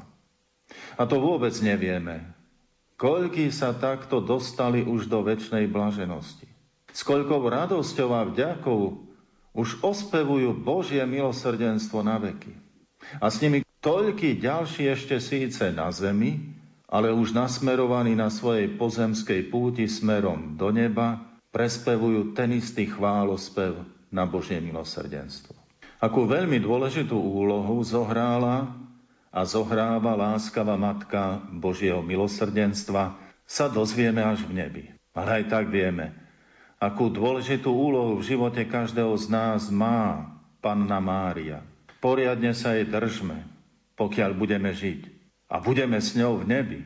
A to vôbec nevieme. Koľký sa takto dostali už do väčšnej blaženosti. S koľkou radosťou a vďakou už ospevujú Božie milosrdenstvo na veky. A s nimi toľký ďalší ešte síce na zemi, ale už nasmerovaní na svojej pozemskej púti smerom do neba, prespevujú ten istý chválospev na Božie milosrdenstvo. Akú veľmi dôležitú úlohu zohrála a zohráva láskavá matka Božieho milosrdenstva, sa dozvieme až v nebi. Ale aj tak vieme, akú dôležitú úlohu v živote každého z nás má Panna Mária. Poriadne sa jej držme, pokiaľ budeme žiť a budeme s ňou v nebi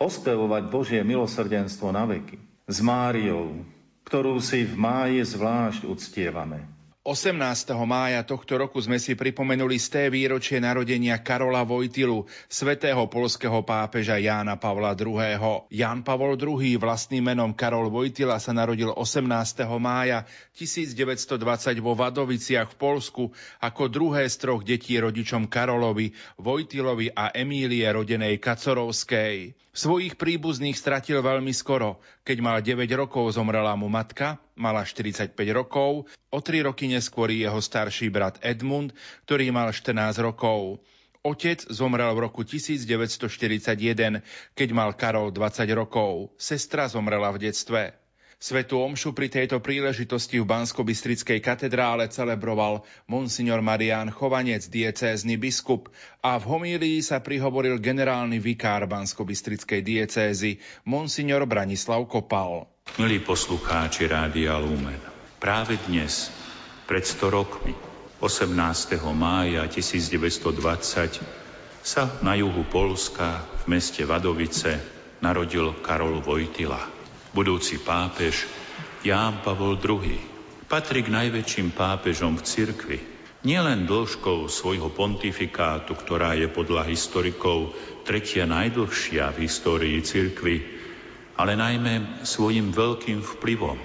ospevovať Božie milosrdenstvo na veky. S Máriou, ktorú si v máji zvlášť uctievame.
18. mája tohto roku sme si pripomenuli sté výročie narodenia Karola Vojtilu, svetého polského pápeža Jána Pavla II. Ján Pavol II vlastným menom Karol Vojtila sa narodil 18. mája 1920 vo Vadoviciach v Polsku ako druhé z troch detí rodičom Karolovi, Vojtilovi a Emílie rodenej Kacorovskej. Svojich príbuzných stratil veľmi skoro. Keď mal 9 rokov, zomrela mu matka, mala 45 rokov, o 3 roky neskôr jeho starší brat Edmund, ktorý mal 14 rokov. Otec zomrel v roku 1941, keď mal Karol 20 rokov. Sestra zomrela v detstve. Svetú omšu pri tejto príležitosti v Bansko-Bystrickej katedrále celebroval monsignor Marián Chovanec, diecézny biskup a v homílii sa prihovoril generálny vikár Bansko-Bystrickej diecézy, monsignor Branislav Kopal.
Milí poslucháči Rádia Lumen, práve dnes, pred 100 rokmi, 18. mája 1920, sa na juhu Polska v meste Vadovice narodil Karol Vojtila, budúci pápež Ján Pavol II. Patrí k najväčším pápežom v cirkvi, nielen dĺžkou svojho pontifikátu, ktorá je podľa historikov tretia najdlhšia v histórii cirkvy, ale najmä svojim veľkým vplyvom,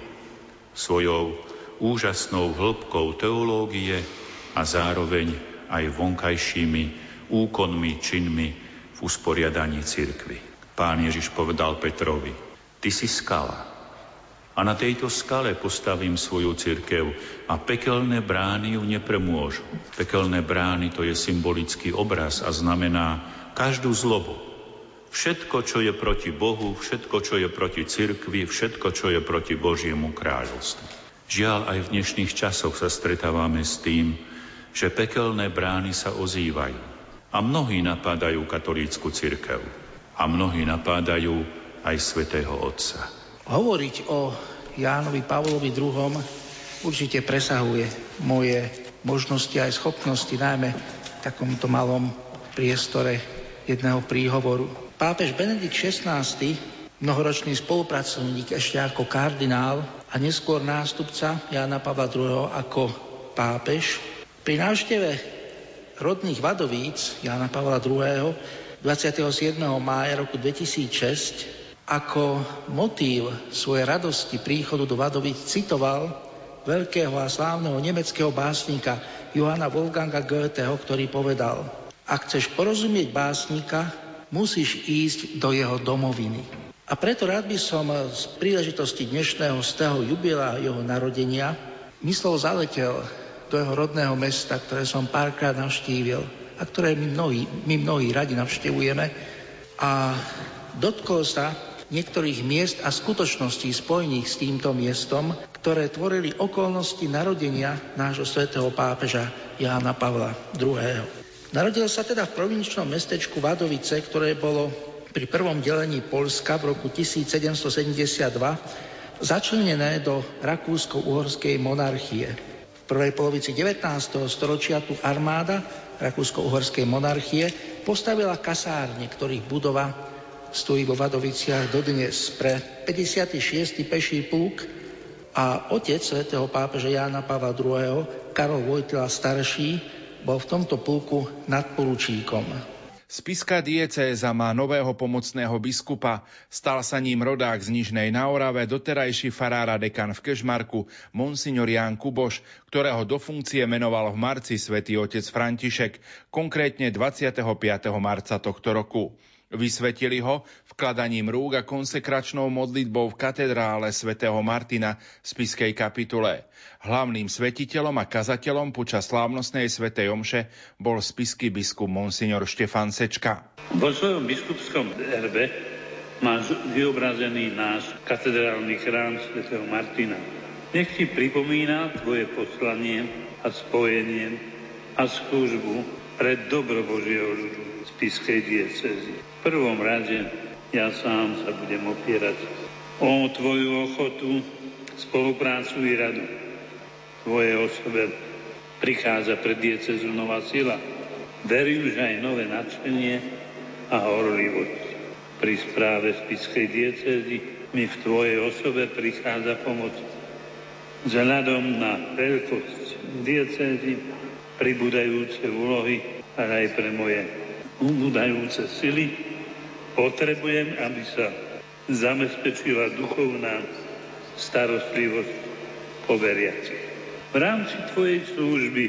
svojou úžasnou hĺbkou teológie a zároveň aj vonkajšími úkonmi, činmi v usporiadaní cirkvy. Pán Ježiš povedal Petrovi, ty si skala a na tejto skale postavím svoju cirkev a pekelné brány ju nepremôžu. Pekelné brány to je symbolický obraz a znamená každú zlobu. Všetko, čo je proti Bohu, všetko, čo je proti cirkvi, všetko, čo je proti Božiemu kráľovstvu. Žiaľ, aj v dnešných časoch sa stretávame s tým, že pekelné brány sa ozývajú. A mnohí napádajú katolícku cirkev. A mnohí napádajú aj svätého Otca.
Hovoriť o Jánovi Pavlovi II. určite presahuje moje možnosti aj schopnosti, najmä v takomto malom priestore jedného príhovoru. Pápež Benedikt XVI, mnohoročný spolupracovník ešte ako kardinál, a neskôr nástupca Jána Pavla II. ako pápež. Pri návšteve rodných Vadovíc Jána Pavla II. 27. mája roku 2006 ako motív svojej radosti príchodu do Vadovíc citoval veľkého a slávneho nemeckého básnika Johanna Wolfganga Goetheho, ktorý povedal Ak chceš porozumieť básnika, musíš ísť do jeho domoviny. A preto rád by som z príležitosti dnešného steho jubilea jeho narodenia myslel zaletel do jeho rodného mesta, ktoré som párkrát navštívil a ktoré my mnohí, my mnohí radi navštevujeme a dotkol sa niektorých miest a skutočností spojených s týmto miestom, ktoré tvorili okolnosti narodenia nášho svätého pápeža Jána Pavla II. Narodil sa teda v provinčnom mestečku Vadovice, ktoré bolo pri prvom delení Polska v roku 1772 začlenené do Rakúsko-Uhorskej monarchie. V prvej polovici 19. storočia tu armáda Rakúsko-Uhorskej monarchie postavila kasárne, ktorých budova stojí vo Vadoviciach dodnes pre 56. peší pluk a otec svätého pápeža Jána Pavla II. Karol Vojtila starší bol v tomto pluku nadporučíkom.
Spiska diecéza má nového pomocného biskupa. Stal sa ním rodák z Nižnej na Orave, doterajší farára dekan v Kežmarku, monsignor Ján Kuboš, ktorého do funkcie menoval v marci svätý otec František, konkrétne 25. marca tohto roku. Vysvetili ho vkladaním rúk a konsekračnou modlitbou v katedrále svätého Martina v Spiskej kapitule. Hlavným svetiteľom a kazateľom počas slávnostnej svätej omše bol spisky biskup Monsignor Štefan Sečka.
Vo svojom biskupskom erbe máš vyobrazený náš katedrálny chrám svätého Martina. Nech ti pripomína tvoje poslanie a spojenie a službu pre dobro Božieho ľudu spiskej diecezy prvom rade ja sám sa budem opierať o Tvoju ochotu, spoluprácu i radu. Tvoje osobe prichádza pred diecezu nová sila. Verím, že aj nové nadšenie a horlivosť. Pri správe spiskej diecezy mi v Tvojej osobe prichádza pomoc. Vzhľadom na veľkosť diecezy, pribúdajúce úlohy, ale aj pre moje ubúdajúce sily, Potrebujem, aby sa zabezpečila duchovná starostlivosť poveriacich. V rámci Tvojej služby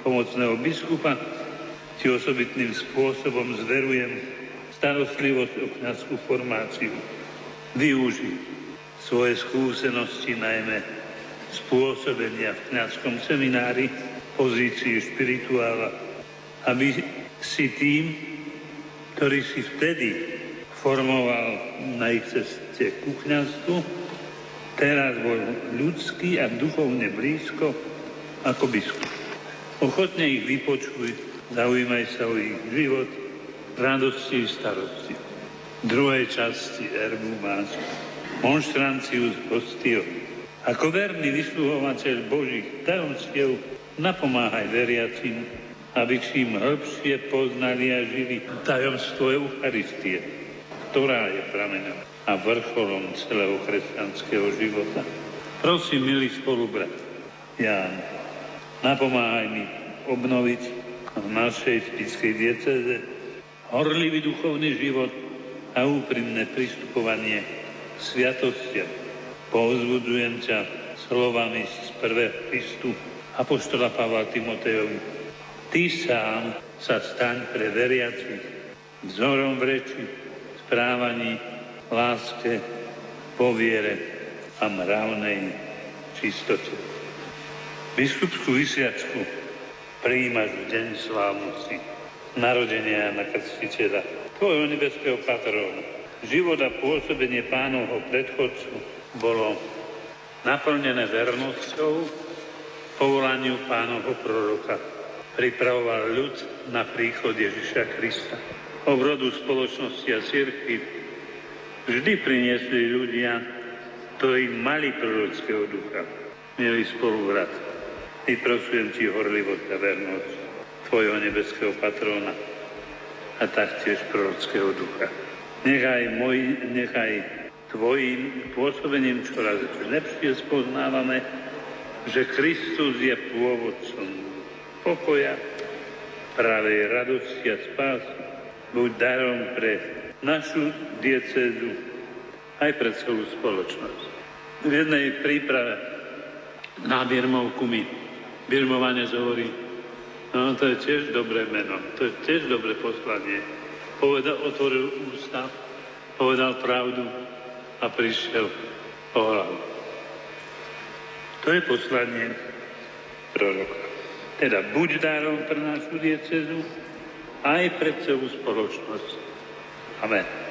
pomocného biskupa Ti osobitným spôsobom zverujem starostlivosť o kniazskú formáciu. Využi svoje skúsenosti, najmä spôsobenia v kniazskom seminári, pozícii špirituála, aby si tým, ktorý si vtedy formoval na ich ceste ku teraz bol ľudský a duchovne blízko ako biskup. Ochotne ich vypočuj, zaujímaj sa o ich život, radosti i starosti. V druhej časti erbu máš monštranciu s postiom. Ako verný vysluhovateľ Božích tajomstiev napomáhaj veriacim aby čím hĺbšie poznali a žili tajomstvo Eucharistie, ktorá je prameňom a vrcholom celého kresťanského života. Prosím, milý spolubrat, Ján, napomáhaj mi obnoviť v našej spiskej dieceze horlivý duchovný život a úprimné pristupovanie k sviatostiam. Povzbudzujem ťa slovami z prvého listu Apoštola Pavla Timotejovi Ty sám sa staň pre veriacich vzorom v reči, správaní, láske, poviere a mravnej čistote. Biskupskú vysiačku prijímaš v deň slávnosti narodenia na Krstiteľa, tvojho nebeského patróna. Život a pôsobenie pánovho predchodcu bolo naplnené vernosťou povolaniu pánovho proroka pripravoval ľud na príchod Ježiša Krista. Obrodu spoločnosti a cirkvi vždy priniesli ľudia, ktorí mali prorockého ducha. Milý spoluvrat, vyprosujem ti horlivosť a vernosť tvojho nebeského patróna a taktiež prorockého ducha. Nechaj, môj, nechaj tvojim pôsobením čoraz lepšie spoznávame, že Kristus je pôvodcom pokoja, pravej radosti a spásy. Buď darom pre našu diecezu aj pre celú spoločnosť. V jednej príprave na birmovku mi birmovanec hovorí, no to je tiež dobré meno, to je tiež dobré poslanie. Povedal, otvoril ústa, povedal pravdu a prišiel o hlavu. To je poslanie proroka. Teda buď dárom pre našu diecezu, aj pre celú spoločnosť. Amen.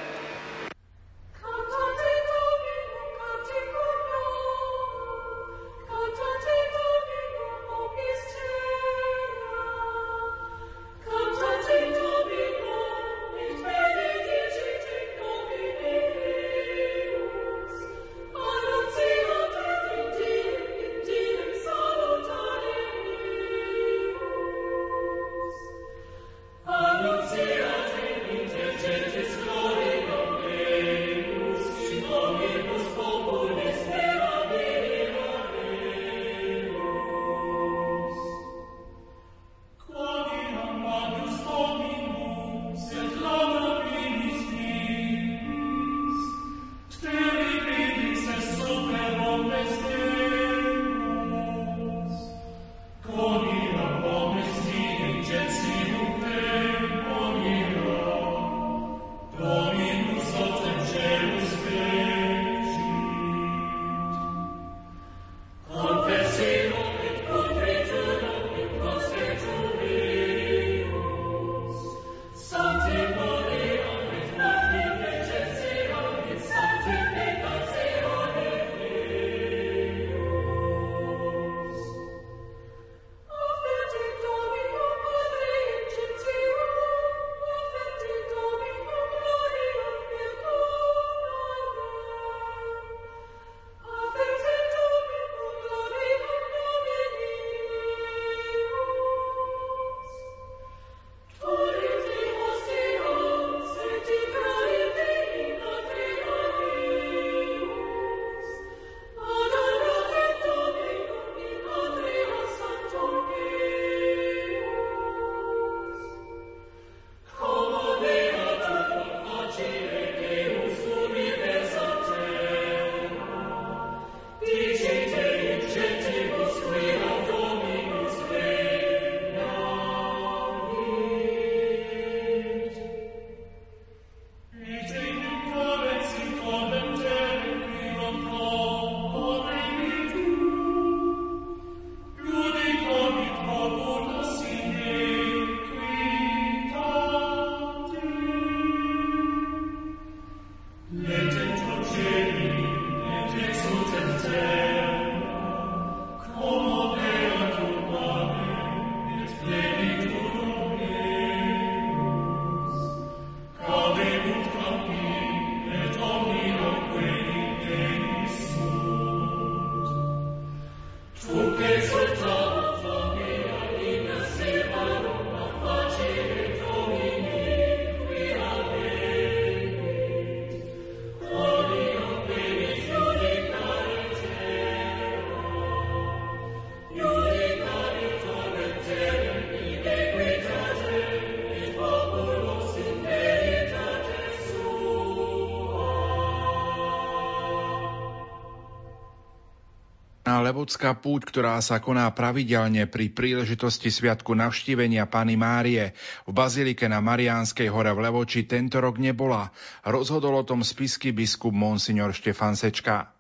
Levodská púť, ktorá sa koná pravidelne pri príležitosti Sviatku navštívenia Pany Márie v Bazilike na Mariánskej hore v Levoči tento rok nebola. Rozhodol o tom spisky biskup Monsignor Štefan Sečka.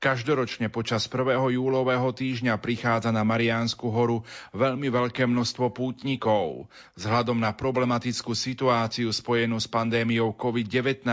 Každoročne počas 1. júlového týždňa prichádza na Mariánsku horu veľmi veľké množstvo pútnikov. Vzhľadom na problematickú situáciu spojenú s pandémiou COVID-19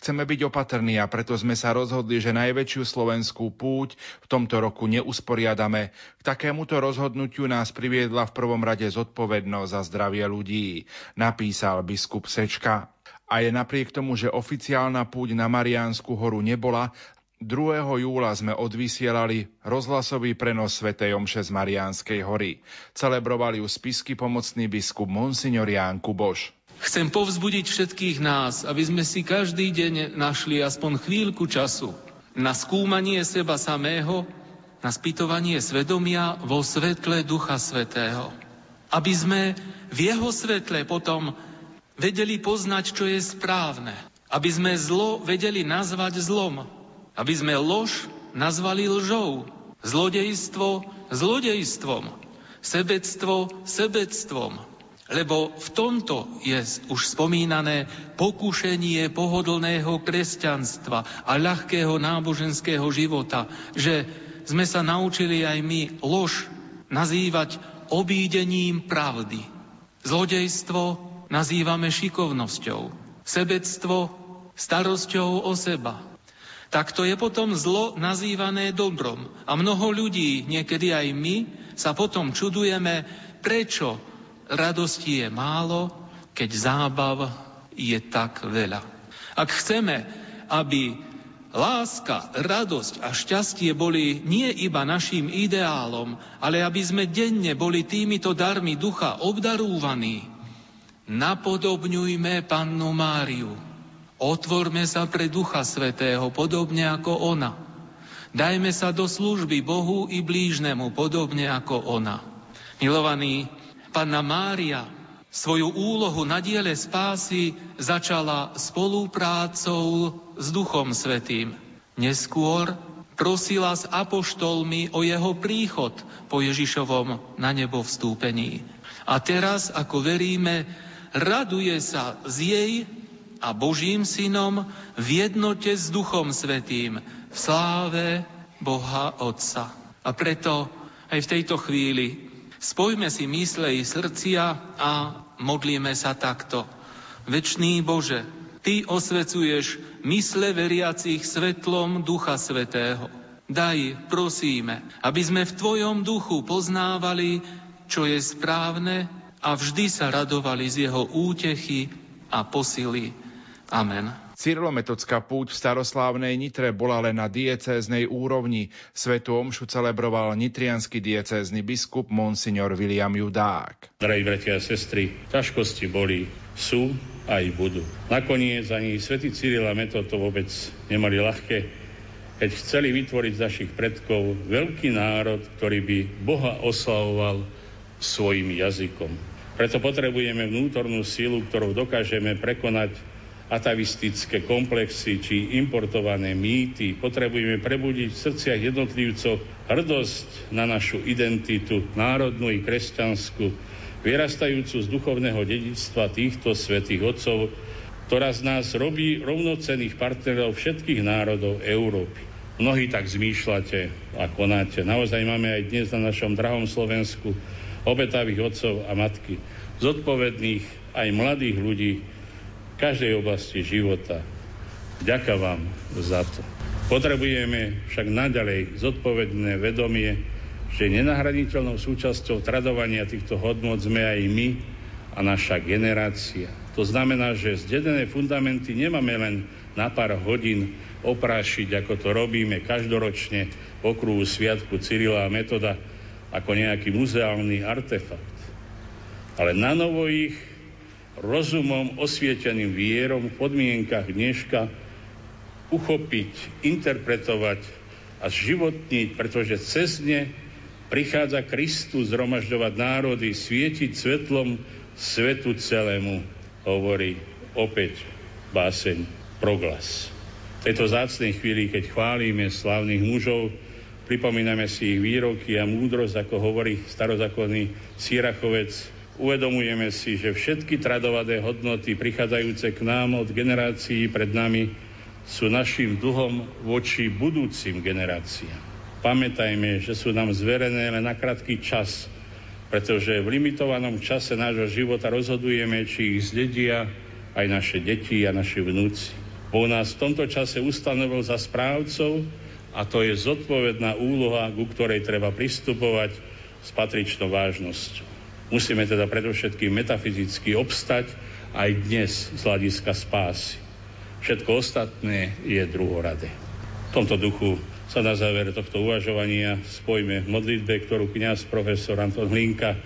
chceme byť opatrní a preto sme sa rozhodli, že najväčšiu slovenskú púť v tomto roku neusporiadame. K takémuto rozhodnutiu nás priviedla v prvom rade zodpovednosť za zdravie ľudí, napísal biskup Sečka. A je napriek tomu, že oficiálna púť na Mariánsku horu nebola, 2. júla sme odvysielali rozhlasový prenos Svetej Omše z Mariánskej hory. Celebrovali ju spisky pomocný biskup Monsignor Ján Kuboš.
Chcem povzbudiť všetkých nás, aby sme si každý deň našli aspoň chvíľku času na skúmanie seba samého, na spýtovanie svedomia vo svetle Ducha Svetého. Aby sme v jeho svetle potom vedeli poznať, čo je správne. Aby sme zlo vedeli nazvať zlom aby sme lož nazvali lžou, zlodejstvo zlodejstvom, sebectvo sebectvom. Lebo v tomto je už spomínané pokušenie pohodlného kresťanstva a ľahkého náboženského života, že sme sa naučili aj my lož nazývať obídením pravdy. Zlodejstvo nazývame šikovnosťou, sebectvo starosťou o seba, tak to je potom zlo nazývané dobrom. A mnoho ľudí, niekedy aj my, sa potom čudujeme, prečo radosti je málo, keď zábav je tak veľa. Ak chceme, aby láska, radosť a šťastie boli nie iba našim ideálom, ale aby sme denne boli týmito darmi ducha obdarúvaní, napodobňujme Pannu Máriu, Otvorme sa pre Ducha Svetého, podobne ako ona. Dajme sa do služby Bohu i blížnemu, podobne ako ona. Milovaný, Panna Mária svoju úlohu na diele spásy začala spoluprácou s Duchom Svetým. Neskôr prosila s apoštolmi o jeho príchod po Ježišovom na nebo vstúpení. A teraz, ako veríme, raduje sa z jej a Božím synom v jednote s Duchom Svetým v sláve Boha Otca. A preto aj v tejto chvíli spojme si mysle i srdcia a modlíme sa takto. Večný Bože, Ty osvecuješ mysle veriacich svetlom Ducha Svetého. Daj, prosíme, aby sme v Tvojom duchu poznávali, čo je správne a vždy sa radovali z jeho útechy a posily. Amen.
Cyrilometodská púť v staroslávnej Nitre bola len na diecéznej úrovni. Svetu omšu celebroval nitrianský diecézny biskup Monsignor William Judák.
Drahí bratia a sestry, ťažkosti boli, sú aj budú. Nakoniec ani svätý Cyril a Metod to vôbec nemali ľahké, keď chceli vytvoriť z našich predkov veľký národ, ktorý by Boha oslavoval svojim jazykom. Preto potrebujeme vnútornú sílu, ktorou dokážeme prekonať atavistické komplexy či importované mýty. Potrebujeme prebudiť v srdciach jednotlivcov hrdosť na našu identitu, národnú i kresťanskú, vyrastajúcu z duchovného dedictva týchto svätých otcov, ktorá z nás robí rovnocenných partnerov všetkých národov Európy. Mnohí tak zmýšľate a konáte. Naozaj máme aj dnes na našom drahom Slovensku obetavých otcov a matky, zodpovedných aj mladých ľudí, každej oblasti života. Ďakujem vám za to. Potrebujeme však naďalej zodpovedné vedomie, že nenahraditeľnou súčasťou tradovania týchto hodnot sme aj my a naša generácia. To znamená, že zdedené fundamenty nemáme len na pár hodín oprášiť, ako to robíme každoročne v okruhu Sviatku Cyrila a Metoda, ako nejaký muzeálny artefakt. Ale na novo ich rozumom osvieteným vierom v podmienkach dneška uchopiť, interpretovať a životniť, pretože cez ne prichádza Kristus zhromažďovať národy, svietiť svetlom svetu celému, hovorí opäť báseň Proglas. V tejto zácnej chvíli, keď chválime slavných mužov pripomíname si ich výroky a múdrosť, ako hovorí starozákonný Sírachovec. Uvedomujeme si, že všetky tradované hodnoty prichádzajúce k nám od generácií pred nami sú našim dlhom voči budúcim generáciám. Pamätajme, že sú nám zverené len na krátky čas, pretože v limitovanom čase nášho života rozhodujeme, či ich zdedia aj naše deti a naši vnúci. Boh nás v tomto čase ustanovil za správcov a to je zodpovedná úloha, ku ktorej treba pristupovať s patričnou vážnosťou. Musíme teda predovšetkým metafyzicky obstať aj dnes z hľadiska spásy. Všetko ostatné je druhoradé. V tomto duchu sa na záver tohto uvažovania spojme v modlitbe, ktorú kňaz profesor Anton Hlinka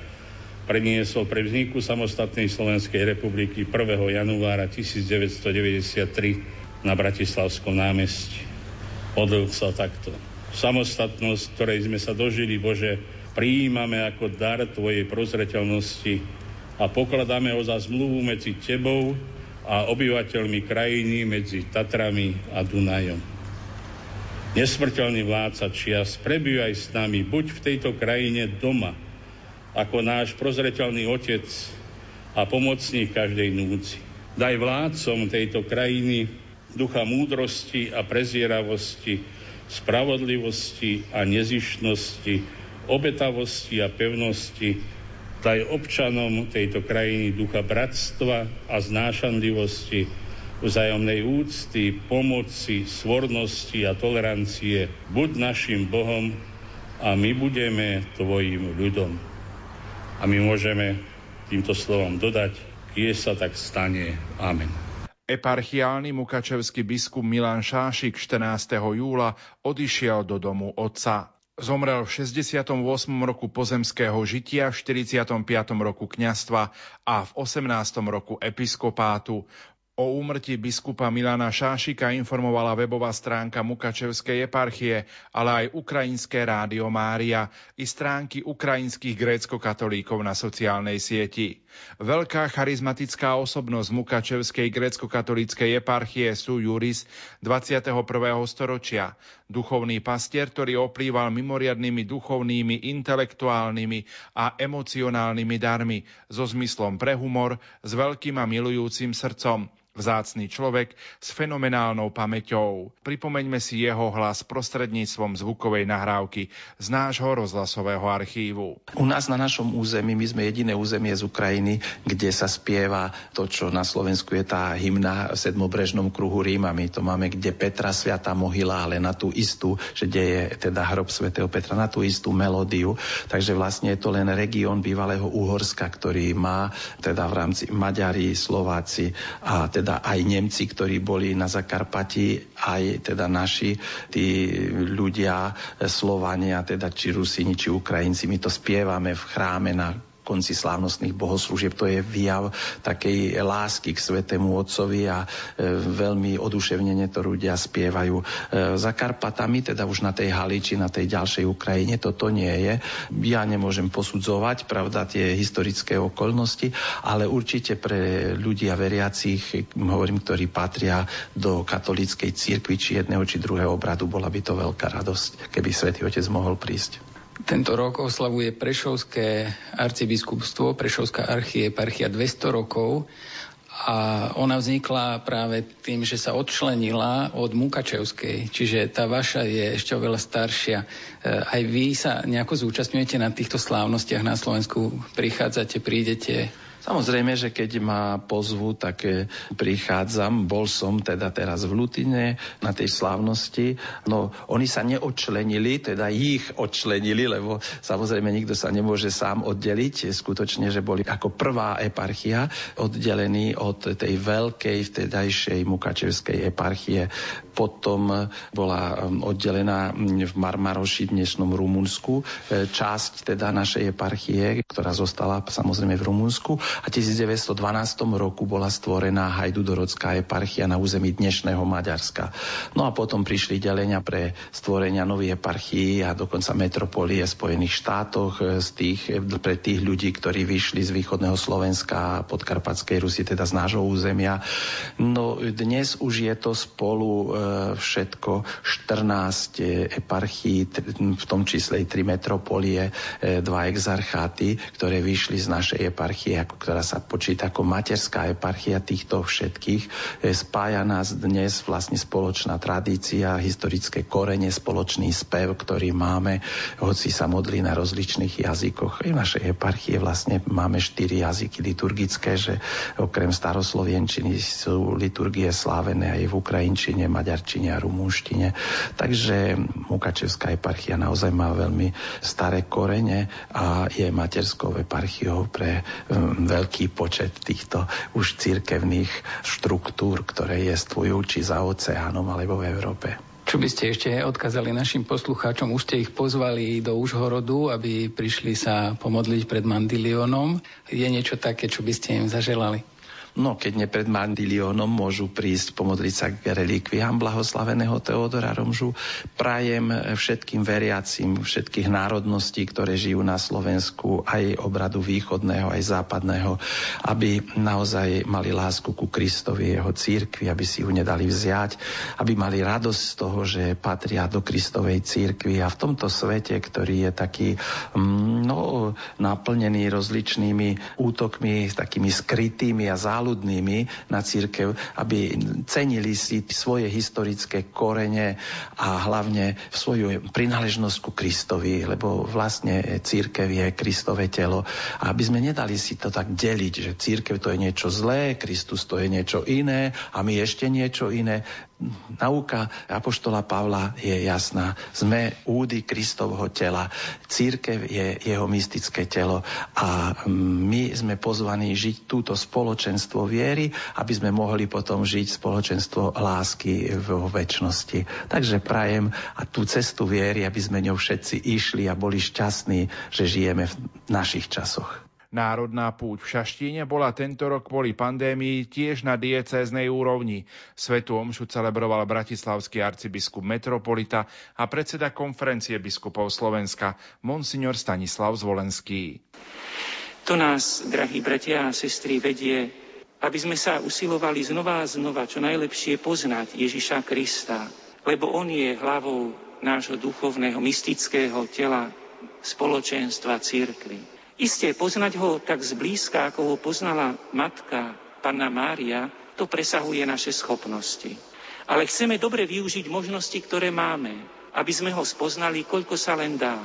predniesol pre vzniku samostatnej Slovenskej republiky 1. januára 1993 na Bratislavskom námestí. Modlil sa takto. Samostatnosť, ktorej sme sa dožili, Bože, prijímame ako dar Tvojej prozreteľnosti a pokladáme ho za zmluvu medzi Tebou a obyvateľmi krajiny medzi Tatrami a Dunajom. Nesmrteľný vládca čias, prebývaj s nami, buď v tejto krajine doma, ako náš prozreteľný otec a pomocník každej núci. Daj vládcom tejto krajiny ducha múdrosti a prezieravosti, spravodlivosti a nezišnosti, obetavosti a pevnosti, daj občanom tejto krajiny ducha bratstva a znášanlivosti, vzájomnej úcty, pomoci, svornosti a tolerancie. Buď našim Bohom a my budeme tvojim ľudom. A my môžeme týmto slovom dodať, keď sa tak stane. Amen.
Eparchiálny mukačevský biskup Milan Šášik 14. júla odišiel do domu otca. Zomrel v 68. roku pozemského žitia, v 45. roku kňastva a v 18. roku episkopátu. O úmrtí biskupa Milana Šášika informovala webová stránka Mukačevskej eparchie, ale aj Ukrajinské rádio Mária i stránky ukrajinských grécko-katolíkov na sociálnej sieti. Veľká charizmatická osobnosť Mukačevskej grécko-katolíckej eparchie sú Juris 21. storočia, duchovný pastier, ktorý oplýval mimoriadnými duchovnými, intelektuálnymi a emocionálnymi darmi, so zmyslom pre humor, s veľkým a milujúcim srdcom – Vzácný človek s fenomenálnou pamäťou. Pripomeňme si jeho hlas prostredníctvom zvukovej nahrávky z nášho rozhlasového archívu.
U nás na našom území, my sme jediné územie z Ukrajiny, kde sa spieva to, čo na Slovensku je tá hymna v sedmobrežnom kruhu Ríma. My to máme, kde Petra Sviatá mohyla, ale na tú istú, že kde je teda hrob svätého Petra, na tú istú melódiu. Takže vlastne je to len región bývalého Uhorska, ktorý má teda v rámci Maďari, Slováci a teda teda aj Nemci, ktorí boli na Zakarpati, aj teda naši, tí ľudia, Slovania, teda či Rusini, či Ukrajinci, my to spievame v chráme na konci slávnostných bohoslúžieb. To je vyjav takej lásky k svetému Otcovi a e, veľmi oduševnene to ľudia spievajú. E, za Karpatami, teda už na tej Haliči, na tej ďalšej Ukrajine, toto nie je. Ja nemôžem posudzovať, pravda, tie historické okolnosti, ale určite pre ľudia veriacich, hovorím, ktorí patria do katolíckej cirkvi, či jedného, či druhého obradu, bola by to veľká radosť, keby svätý Otec mohol prísť.
Tento rok oslavuje Prešovské arcibiskupstvo, Prešovská archieparchia 200 rokov a ona vznikla práve tým, že sa odčlenila od Mukačevskej, čiže tá vaša je ešte oveľa staršia. E, aj vy sa nejako zúčastňujete na týchto slávnostiach na Slovensku, prichádzate, prídete?
Samozrejme, že keď ma pozvu, tak e, prichádzam. Bol som teda teraz v Lutine na tej slávnosti. No, oni sa neodčlenili, teda ich odčlenili, lebo samozrejme nikto sa nemôže sám oddeliť. Skutočne, že boli ako prvá eparchia oddelení od tej veľkej vtedajšej Mukačevskej eparchie. Potom bola um, oddelená v Marmaroši, dnešnom Rumunsku, e, časť teda našej eparchie, ktorá zostala samozrejme v Rumunsku A 1912 roku bola stvorená Hajdudorodská eparchia na území dnešného Maďarska. No a potom prišli delenia pre stvorenia nových eparchií a dokonca metropolie v Spojených štátoch z tých, pre tých ľudí, ktorí vyšli z východného Slovenska a podkarpatskej Rusy, teda z nášho územia. No dnes už je to spolu e, všetko 14 eparchií, v tom čísle i tri metropolie, dva exarcháty, ktoré vyšli z našej eparchie, ktorá sa počíta ako materská eparchia týchto všetkých. E, spája nás dnes vlastne spoločná tradícia, historické korene, spoločný spev, ktorý máme, hoci sa modlí na rozličných jazykoch. I v našej eparchie vlastne máme štyri jazyky liturgické, že okrem staroslovenčiny sú liturgie slávené aj v ukrajinčine, maďarčine a rumúnštine. Takže Mukačevská eparchia naozaj má veľmi staré korene a je materskou eparchiou pre veľký počet týchto už cirkevných štruktúr, ktoré jestvujú či za oceánom alebo v Európe.
Čo by ste ešte odkázali našim poslucháčom? Už ste ich pozvali do Užhorodu, aby prišli sa pomodliť pred Mandilionom. Je niečo také, čo by ste im zaželali?
No, keď nie pred Mandilionom môžu prísť pomodliť sa k relikviám blahoslaveného Teodora Romžu. Prajem všetkým veriacim všetkých národností, ktoré žijú na Slovensku, aj obradu východného, aj západného, aby naozaj mali lásku ku Kristovi, jeho církvi, aby si ju nedali vziať, aby mali radosť z toho, že patria do Kristovej církvy a v tomto svete, ktorý je taký mm, no, naplnený rozličnými útokmi, takými skrytými a záležitými, záľudnými na církev, aby cenili si svoje historické korene a hlavne svoju prináležnosť ku Kristovi, lebo vlastne církev je Kristové telo. A aby sme nedali si to tak deliť, že církev to je niečo zlé, Kristus to je niečo iné a my ešte niečo iné nauka Apoštola Pavla je jasná. Sme údy Kristovho tela. Církev je jeho mystické telo a my sme pozvaní žiť túto spoločenstvo viery, aby sme mohli potom žiť spoločenstvo lásky v väčšnosti. Takže prajem a tú cestu viery, aby sme ňou všetci išli a boli šťastní, že žijeme v našich časoch.
Národná púť v Šaštíne bola tento rok kvôli pandémii tiež na diecéznej úrovni. Svetu omšu celebroval bratislavský arcibiskup Metropolita a predseda konferencie biskupov Slovenska, monsignor Stanislav Zvolenský.
To nás, drahí bratia a sestry, vedie, aby sme sa usilovali znova a znova čo najlepšie poznať Ježiša Krista, lebo On je hlavou nášho duchovného, mystického tela, spoločenstva, církvy. Isté, poznať ho tak zblízka, ako ho poznala matka, panna Mária, to presahuje naše schopnosti. Ale chceme dobre využiť možnosti, ktoré máme, aby sme ho spoznali, koľko sa len dá.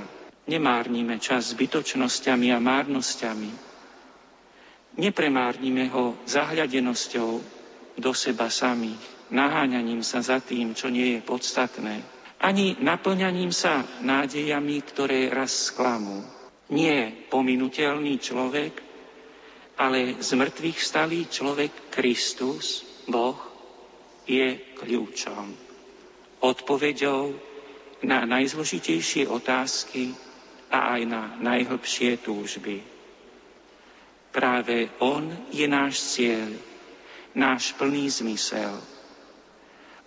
Nemárnime čas zbytočnosťami a márnosťami. Nepremárnime ho zahľadenosťou do seba samých, naháňaním sa za tým, čo nie je podstatné, ani naplňaním sa nádejami, ktoré raz sklamú nie pominutelný človek, ale z mŕtvych stalý človek Kristus, Boh, je kľúčom, odpoveďou na najzložitejšie otázky a aj na najhlbšie túžby. Práve On je náš cieľ, náš plný zmysel.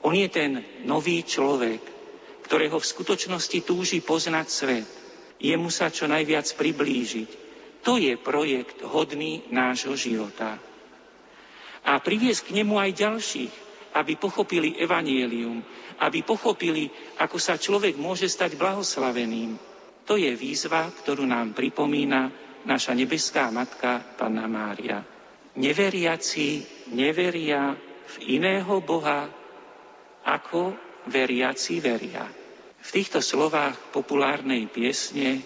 On je ten nový človek, ktorého v skutočnosti túži poznať svet, jemu sa čo najviac priblížiť. To je projekt hodný nášho života. A priviesť k nemu aj ďalších, aby pochopili evanielium, aby pochopili, ako sa človek môže stať blahoslaveným. To je výzva, ktorú nám pripomína naša nebeská matka, Panna Mária. Neveriaci neveria v iného Boha, ako veriaci veria. V týchto slovách populárnej piesne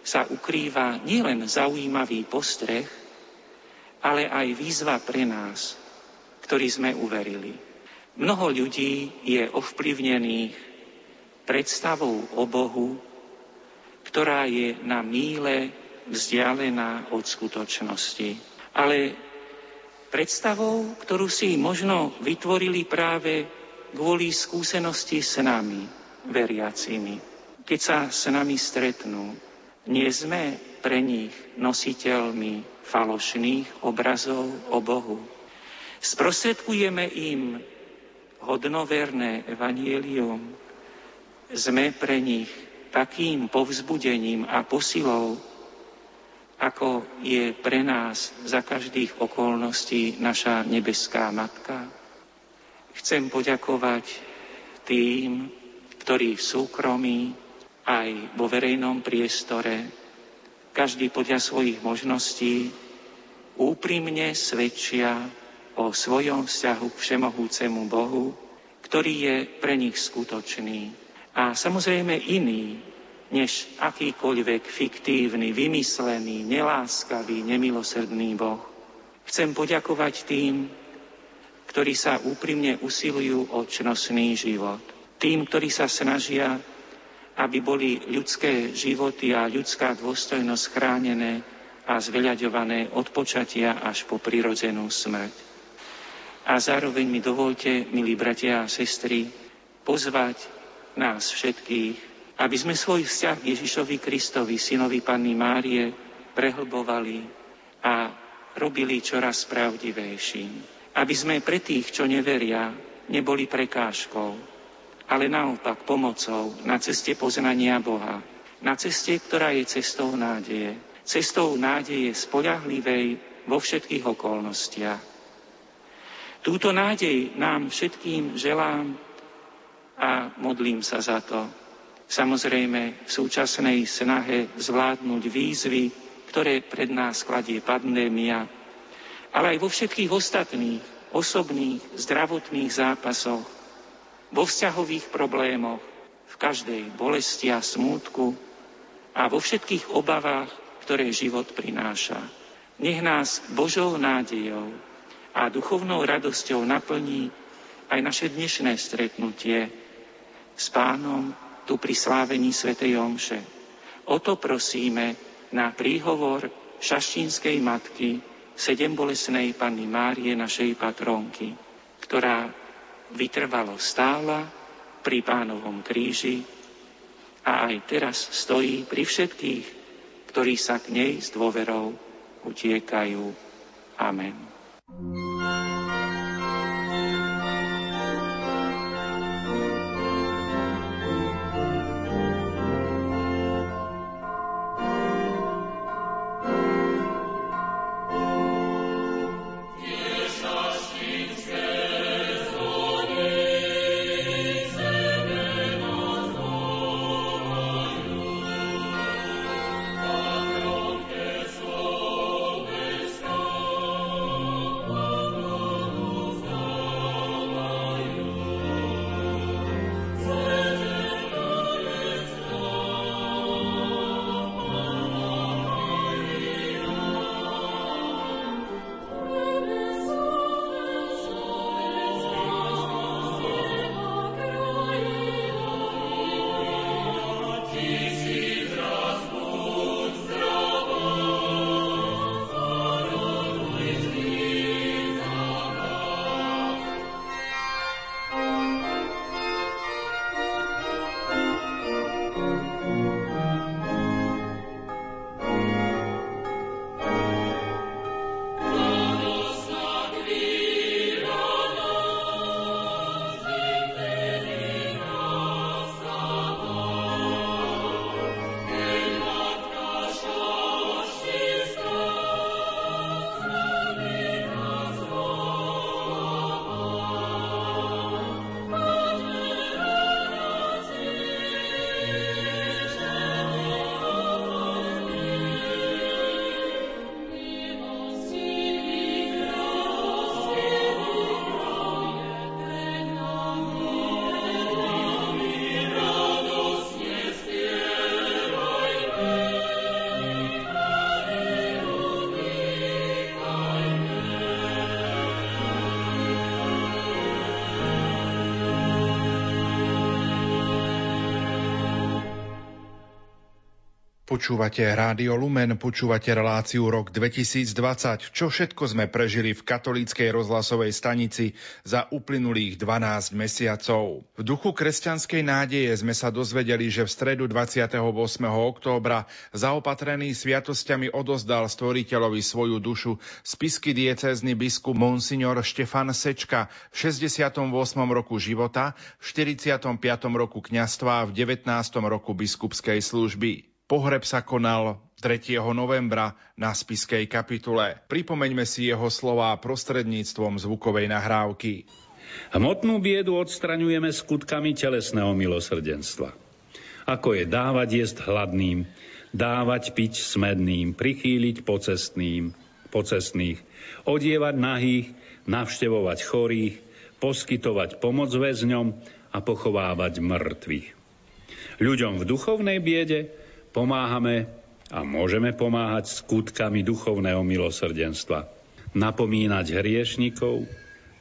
sa ukrýva nielen zaujímavý postreh, ale aj výzva pre nás, ktorí sme uverili. Mnoho ľudí je ovplyvnených predstavou o Bohu, ktorá je na míle vzdialená od skutočnosti. Ale predstavou, ktorú si možno vytvorili práve kvôli skúsenosti s nami, veriacimi. Keď sa s nami stretnú, Nie sme pre nich nositeľmi falošných obrazov o Bohu. Sprostredkujeme im hodnoverné evanielium. Sme pre nich takým povzbudením a posilou, ako je pre nás za každých okolností naša nebeská Matka. Chcem poďakovať tým, ktorí v súkromí aj vo verejnom priestore, každý podľa svojich možností, úprimne svedčia o svojom vzťahu k všemohúcemu Bohu, ktorý je pre nich skutočný. A samozrejme iný, než akýkoľvek fiktívny, vymyslený, neláskavý, nemilosrdný Boh. Chcem poďakovať tým, ktorí sa úprimne usilujú o čnostný život. Tým, ktorí sa snažia, aby boli ľudské životy a ľudská dôstojnosť chránené a zveľaďované od počatia až po prirodzenú smrť. A zároveň mi dovolte, milí bratia a sestry, pozvať nás všetkých aby sme svoj vzťah Ježišovi Kristovi, synovi Panny Márie, prehlbovali a robili čoraz pravdivejším. Aby sme pre tých, čo neveria, neboli prekážkou, ale naopak pomocou na ceste poznania Boha, na ceste, ktorá je cestou nádeje. Cestou nádeje spoľahlivej vo všetkých okolnostiach. Túto nádej nám všetkým želám a modlím sa za to, Samozrejme, v súčasnej snahe zvládnuť výzvy, ktoré pred nás kladie pandémia, ale aj vo všetkých ostatných osobných zdravotných zápasoch, vo vzťahových problémoch, v každej bolesti a smútku a vo všetkých obavách, ktoré život prináša. Nech nás Božou nádejou a duchovnou radosťou naplní aj naše dnešné stretnutie s Pánom tu pri slávení Svetej Omše. O to prosíme na príhovor šaštínskej matky, sedem bolesnej Panny Márie, našej patronky, ktorá vytrvalo stála pri pánovom kríži a aj teraz stojí pri všetkých, ktorí sa k nej s dôverou utiekajú. Amen.
Počúvate Rádio Lumen, počúvate reláciu rok 2020. Čo všetko sme prežili v katolíckej rozhlasovej stanici za uplynulých 12 mesiacov. V duchu kresťanskej nádeje sme sa dozvedeli, že v stredu 28. októbra zaopatrený sviatosťami odozdal stvoriteľovi svoju dušu spisky diecézny biskup Monsignor Štefan Sečka v 68. roku života, v 45. roku kňastva a v 19. roku biskupskej služby. Pohreb sa konal 3. novembra na spiskej kapitule. Pripomeňme si jeho slová prostredníctvom zvukovej nahrávky.
Hmotnú biedu odstraňujeme skutkami telesného milosrdenstva. Ako je dávať jesť hladným, dávať piť smedným, prichýliť pocestným, pocestných, odievať nahých, navštevovať chorých, poskytovať pomoc väzňom a pochovávať mŕtvych. Ľuďom v duchovnej biede Pomáhame a môžeme pomáhať skutkami duchovného milosrdenstva. Napomínať hriešnikov,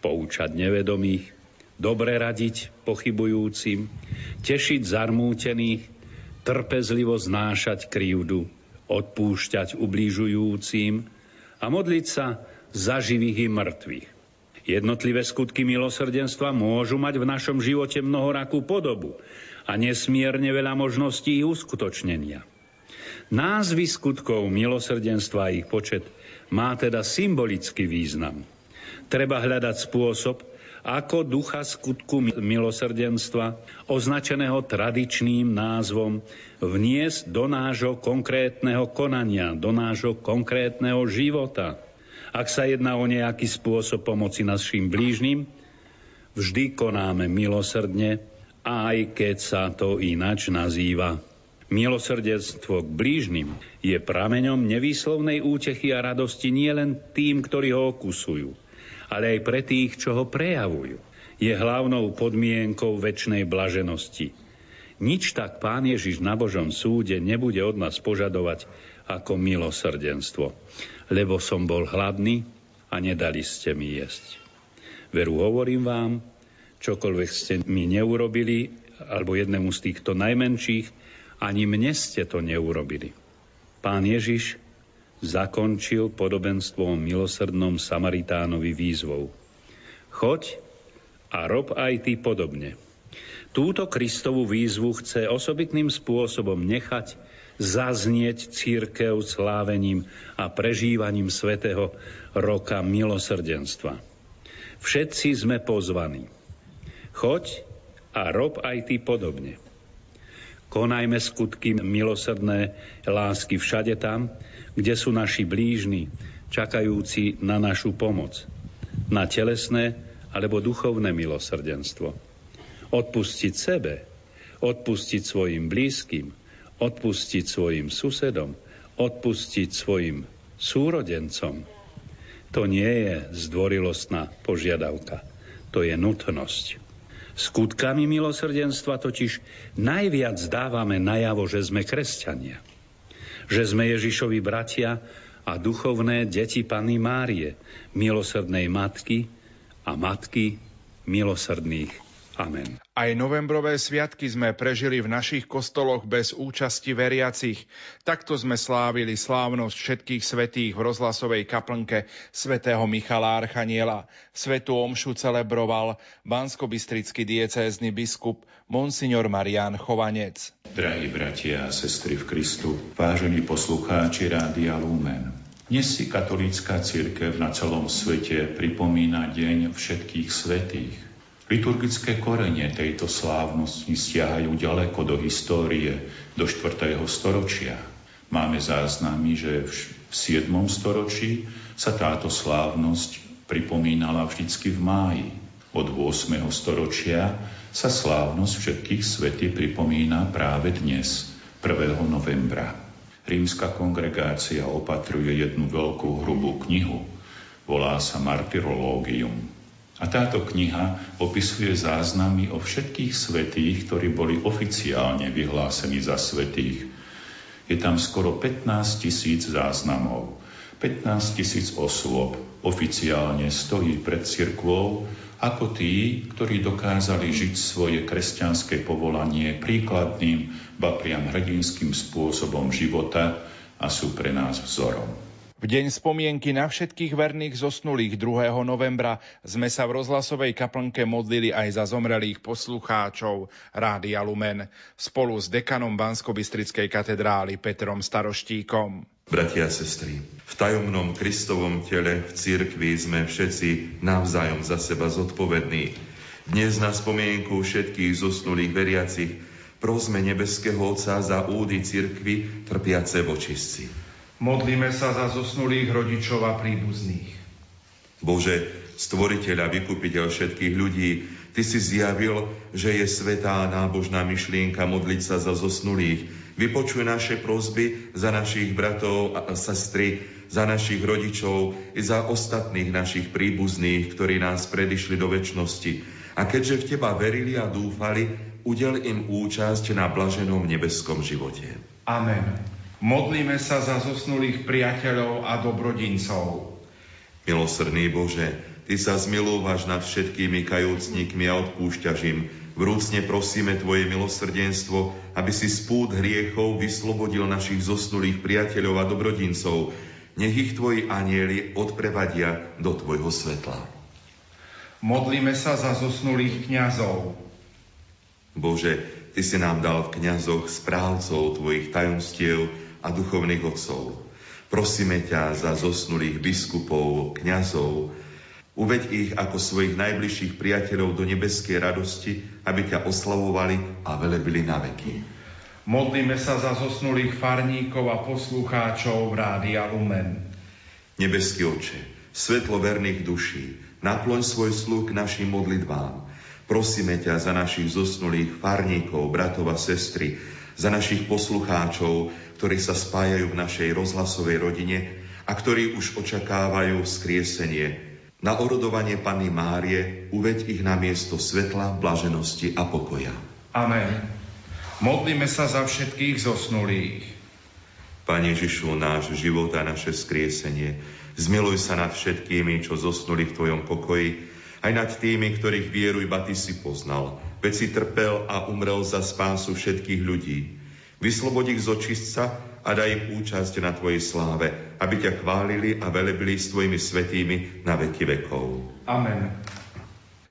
poučať nevedomých, dobre radiť pochybujúcim, tešiť zarmútených, trpezlivo znášať krivdu, odpúšťať ubližujúcim a modliť sa za živých i mŕtvych. Jednotlivé skutky milosrdenstva môžu mať v našom živote mnohorakú podobu a nesmierne veľa možností ich uskutočnenia. Názvy skutkov milosrdenstva a ich počet má teda symbolický význam. Treba hľadať spôsob, ako ducha skutku milosrdenstva, označeného tradičným názvom, vniesť do nášho konkrétneho konania, do nášho konkrétneho života. Ak sa jedná o nejaký spôsob pomoci našim blížnym, vždy konáme milosrdne, aj keď sa to ináč nazýva. Milosrdenstvo k blížnym je prameňom nevýslovnej útechy a radosti nielen tým, ktorí ho okusujú, ale aj pre tých, čo ho prejavujú. Je hlavnou podmienkou väčšnej blaženosti. Nič tak Pán Ježiš na Božom súde nebude od nás požadovať ako milosrdenstvo, lebo som bol hladný a nedali ste mi jesť. Veru hovorím vám, čokoľvek ste mi neurobili, alebo jednému z týchto najmenších, ani mne ste to neurobili. Pán Ježiš zakončil podobenstvo o milosrdnom Samaritánovi výzvou. Choď a rob aj ty podobne. Túto Kristovú výzvu chce osobitným spôsobom nechať zaznieť církev slávením a prežívaním svätého roka milosrdenstva. Všetci sme pozvaní. Choď a rob aj ty podobne. Konajme skutky milosrdné lásky všade tam, kde sú naši blížni, čakajúci na našu pomoc, na telesné alebo duchovné milosrdenstvo. Odpustiť sebe, odpustiť svojim blízkym, odpustiť svojim susedom, odpustiť svojim súrodencom. To nie je zdvorilostná požiadavka, to je nutnosť. Skutkami milosrdenstva totiž najviac dávame najavo, že sme kresťania. Že sme Ježišovi bratia a duchovné deti Panny Márie, milosrdnej matky a matky milosrdných Amen.
Aj novembrové sviatky sme prežili v našich kostoloch bez účasti veriacich. Takto sme slávili slávnosť všetkých svetých v rozhlasovej kaplnke svätého Michala Archaniela. Svetu omšu celebroval banskobistrický diecézny biskup Monsignor Marian Chovanec.
Drahí bratia a sestry v Kristu, vážení poslucháči Rádia Lumen, dnes si katolícka církev na celom svete pripomína Deň všetkých svetých. Liturgické korenie tejto slávnosti stiahajú ďaleko do histórie, do 4. storočia. Máme záznamy, že v 7. storočí sa táto slávnosť pripomínala vždycky v máji. Od 8. storočia sa slávnosť všetkých svety pripomína práve dnes, 1. novembra. Rímska kongregácia opatruje jednu veľkú hrubú knihu. Volá sa Martyrológium a táto kniha opisuje záznamy o všetkých svetých, ktorí boli oficiálne vyhlásení za svetých. Je tam skoro 15 tisíc záznamov. 15 tisíc osôb oficiálne stojí pred cirkvou ako tí, ktorí dokázali žiť svoje kresťanské povolanie príkladným, ba priam hrdinským spôsobom života a sú pre nás vzorom.
V deň spomienky na všetkých verných zosnulých 2. novembra sme sa v rozhlasovej kaplnke modlili aj za zomrelých poslucháčov Rádia Lumen spolu s dekanom Banskobistrickej katedrály Petrom Staroštíkom.
Bratia a sestry, v tajomnom Kristovom tele v cirkvi sme všetci navzájom za seba zodpovední. Dnes na spomienku všetkých zosnulých veriacich prosme nebeského Otca za údy cirkvi trpiace vočistci.
Modlíme sa za zosnulých rodičov a príbuzných.
Bože, stvoriteľ a vykupiteľ všetkých ľudí, Ty si zjavil, že je svetá nábožná myšlienka modliť sa za zosnulých. Vypočuj naše prozby za našich bratov a sestry, za našich rodičov i za ostatných našich príbuzných, ktorí nás predišli do väčšnosti. A keďže v Teba verili a dúfali, udel im účasť na blaženom nebeskom živote.
Amen. Modlíme sa za zosnulých priateľov a dobrodincov.
Milosrdný Bože, Ty sa zmilúvaš nad všetkými kajúcnikmi a odpúšťaš im. Vrúcne prosíme Tvoje milosrdenstvo, aby si spút hriechov vyslobodil našich zosnulých priateľov a dobrodincov. Nech ich Tvoji anieli odprevadia do Tvojho svetla.
Modlíme sa za zosnulých kňazov.
Bože, Ty si nám dal v kňazoch správcov Tvojich tajomstiev, a duchovných otcov. Prosíme ťa za zosnulých biskupov, kňazov, uveď ich ako svojich najbližších priateľov do nebeskej radosti, aby ťa oslavovali a velebili na veky.
Modlíme sa za zosnulých farníkov a poslucháčov Rádia Lumen.
Nebeský oče, svetlo verných duší, naploň svoj sluh k našim modlitvám. Prosíme ťa za našich zosnulých farníkov, bratov a sestry, za našich poslucháčov, ktorí sa spájajú v našej rozhlasovej rodine a ktorí už očakávajú skriesenie. Na orodovanie Panny Márie uveď ich na miesto svetla, blaženosti a pokoja.
Amen. Modlíme sa za všetkých zosnulých.
Pane Ježišu, náš život a naše skriesenie, zmiluj sa nad všetkými, čo zosnuli v Tvojom pokoji, aj nad tými, ktorých vieru iba Ty si poznal, veď si trpel a umrel za spásu všetkých ľudí. Vyslobod ich z očistca a daj im účasť na Tvojej sláve, aby ťa chválili a velebili s Tvojimi svetými na veky vekov.
Amen.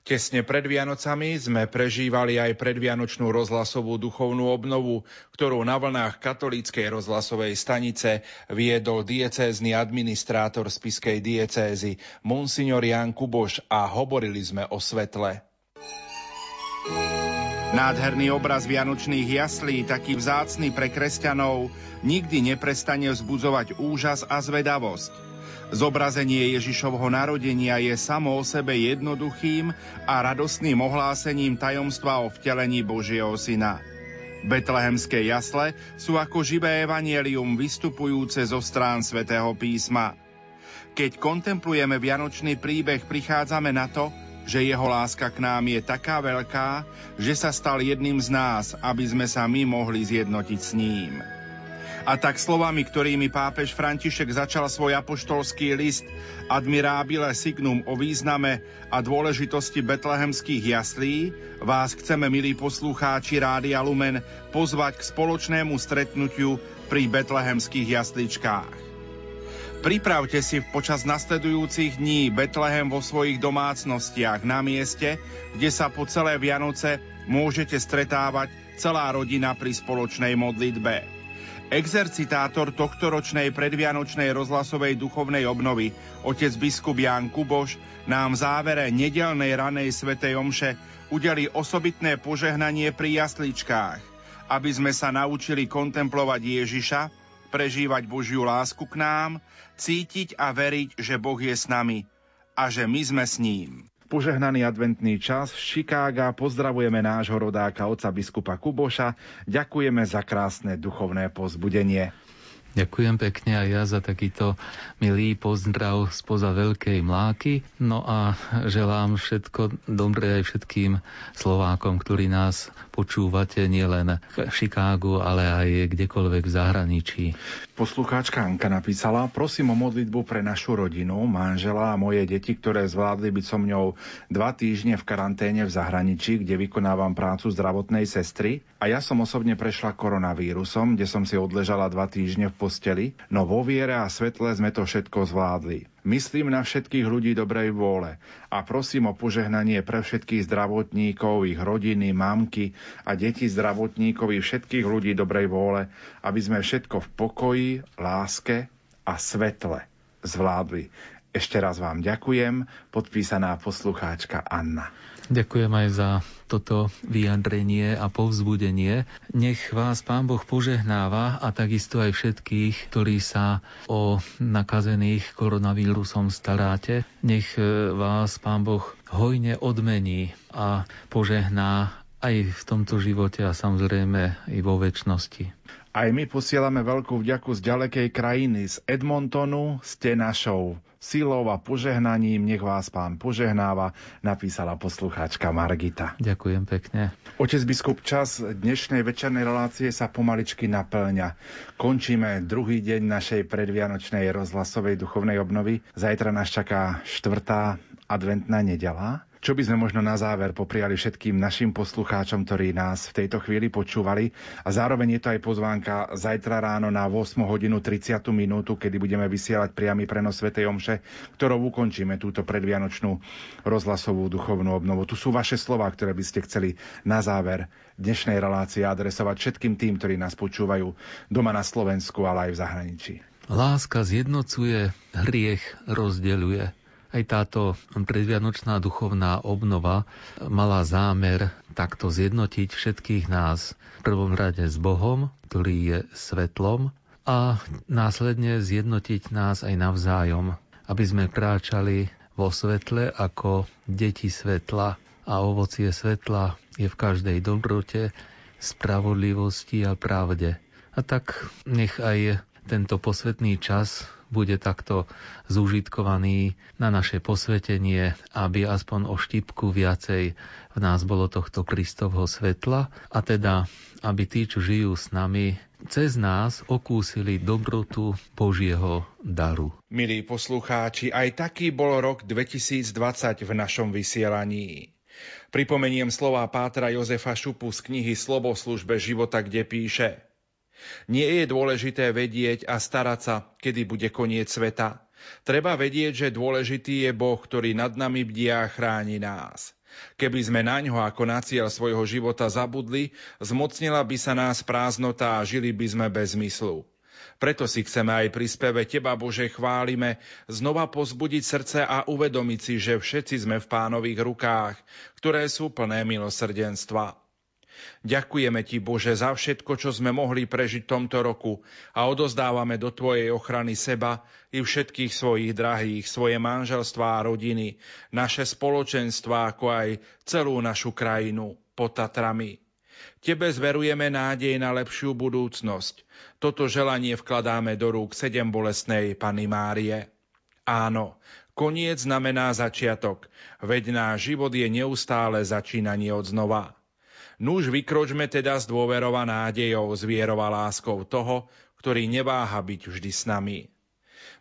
Tesne pred Vianocami sme prežívali aj predvianočnú rozhlasovú duchovnú obnovu, ktorú na vlnách katolíckej rozhlasovej stanice viedol diecézny administrátor spiskej diecézy Monsignor Jan Kuboš a hovorili sme o svetle. Nádherný obraz vianočných jaslí, taký vzácný pre kresťanov, nikdy neprestane vzbudzovať úžas a zvedavosť. Zobrazenie Ježišovho narodenia je samo o sebe jednoduchým a radostným ohlásením tajomstva o vtelení Božieho Syna. Betlehemské jasle sú ako živé evanielium vystupujúce zo strán svätého písma. Keď kontemplujeme vianočný príbeh, prichádzame na to, že jeho láska k nám je taká veľká, že sa stal jedným z nás, aby sme sa my mohli zjednotiť s ním. A tak slovami, ktorými pápež František začal svoj apoštolský list Admirabile Signum o význame a dôležitosti betlehemských jaslí, vás chceme, milí poslucháči Rádia Lumen, pozvať k spoločnému stretnutiu pri betlehemských jasličkách. Pripravte si počas nasledujúcich dní Betlehem vo svojich domácnostiach na mieste, kde sa po celé Vianoce môžete stretávať celá rodina pri spoločnej modlitbe. Exercitátor tohtoročnej predvianočnej rozhlasovej duchovnej obnovy, otec biskup Ján Kuboš, nám v závere nedelnej ranej svetej omše udeli osobitné požehnanie pri jasličkách, aby sme sa naučili kontemplovať Ježiša, prežívať Božiu lásku k nám, cítiť a veriť, že Boh je s nami a že my sme s ním. Požehnaný adventný čas z Chicaga pozdravujeme nášho rodáka oca biskupa Kuboša. Ďakujeme za krásne duchovné pozbudenie.
Ďakujem pekne aj ja za takýto milý pozdrav spoza Veľkej Mláky. No a želám všetko dobré aj všetkým Slovákom, ktorí nás počúvate nielen v Chicagu, ale aj kdekoľvek v zahraničí.
Poslucháčka Anka napísala, prosím o modlitbu pre našu rodinu, manžela a moje deti, ktoré zvládli byť so mňou dva týždne v karanténe v zahraničí, kde vykonávam prácu zdravotnej sestry. A ja som osobne prešla koronavírusom, kde som si odležala dva týždne v posteli, no vo viere a svetle sme to všetko zvládli. Myslím na všetkých ľudí dobrej vôle a prosím o požehnanie pre všetkých zdravotníkov, ich rodiny, mamky a deti zdravotníkov i všetkých ľudí dobrej vôle, aby sme všetko v pokoji, láske a svetle zvládli. Ešte raz vám ďakujem, podpísaná poslucháčka Anna.
Ďakujem aj za toto vyjadrenie a povzbudenie. Nech vás Pán Boh požehnáva a takisto aj všetkých, ktorí sa o nakazených koronavírusom staráte. Nech e, vás Pán Boh hojne odmení a požehná aj v tomto živote a samozrejme i vo väčšnosti.
Aj my posielame veľkú vďaku z ďalekej krajiny, z Edmontonu. Ste našou silou a požehnaním. Nech vás pán požehnáva, napísala poslucháčka Margita.
Ďakujem pekne.
Otec biskup, čas dnešnej večernej relácie sa pomaličky naplňa. Končíme druhý deň našej predvianočnej rozhlasovej duchovnej obnovy. Zajtra nás čaká štvrtá adventná nedela. Čo by sme možno na záver popriali všetkým našim poslucháčom, ktorí nás v tejto chvíli počúvali. A zároveň je to aj pozvánka zajtra ráno na 8 hodinu 30 minútu, kedy budeme vysielať priamy prenos Sv. Omše, ktorou ukončíme túto predvianočnú rozhlasovú duchovnú obnovu. Tu sú vaše slova, ktoré by ste chceli na záver dnešnej relácie adresovať všetkým tým, ktorí nás počúvajú doma na Slovensku, ale aj v zahraničí.
Láska zjednocuje, hriech rozdeľuje. Aj táto predvianočná duchovná obnova mala zámer takto zjednotiť všetkých nás v prvom rade s Bohom, ktorý je svetlom a následne zjednotiť nás aj navzájom, aby sme kráčali vo svetle ako deti svetla a ovocie svetla je v každej dobrote, spravodlivosti a pravde. A tak nech aj tento posvetný čas bude takto zúžitkovaný na naše posvetenie, aby aspoň o štipku viacej v nás bolo tohto Kristovho svetla a teda, aby tí, čo žijú s nami, cez nás okúsili dobrotu Božieho daru.
Milí poslucháči, aj taký bol rok 2020 v našom vysielaní. Pripomeniem slova Pátra Jozefa Šupu z knihy Sloboslužbe života, kde píše – nie je dôležité vedieť a starať sa, kedy bude koniec sveta. Treba vedieť, že dôležitý je Boh, ktorý nad nami bdia a chráni nás. Keby sme na ňo ako na cieľ svojho života zabudli, zmocnila by sa nás prázdnota a žili by sme bez zmyslu. Preto si chceme aj pri speve Teba, Bože, chválime, znova pozbudiť srdce a uvedomiť si, že všetci sme v pánových rukách, ktoré sú plné milosrdenstva. Ďakujeme Ti, Bože, za všetko, čo sme mohli prežiť tomto roku a odozdávame do Tvojej ochrany seba i všetkých svojich drahých, svoje manželstvá a rodiny, naše spoločenstva, ako aj celú našu krajinu pod Tatrami. Tebe zverujeme nádej na lepšiu budúcnosť. Toto želanie vkladáme do rúk sedem bolestnej Pany Márie. Áno, koniec znamená začiatok, veď náš život je neustále začínanie od znova. Nuž vykročme teda s dôverou a nádejou, s vierou láskou toho, ktorý neváha byť vždy s nami.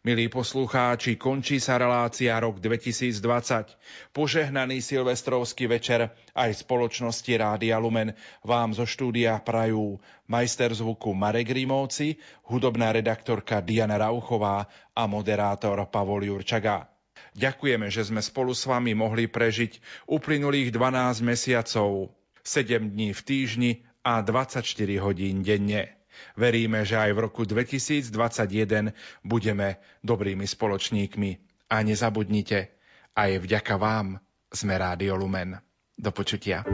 Milí poslucháči, končí sa relácia rok 2020. Požehnaný silvestrovský večer aj spoločnosti Rádia Lumen vám zo štúdia prajú majster zvuku Marek Rímovci, hudobná redaktorka Diana Rauchová a moderátor Pavol Jurčaga. Ďakujeme, že sme spolu s vami mohli prežiť uplynulých 12 mesiacov 7 dní v týždni a 24 hodín denne. Veríme, že aj v roku 2021 budeme dobrými spoločníkmi. A nezabudnite, aj vďaka vám sme Rádio Lumen. Do počutia.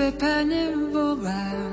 Prečo skrývaš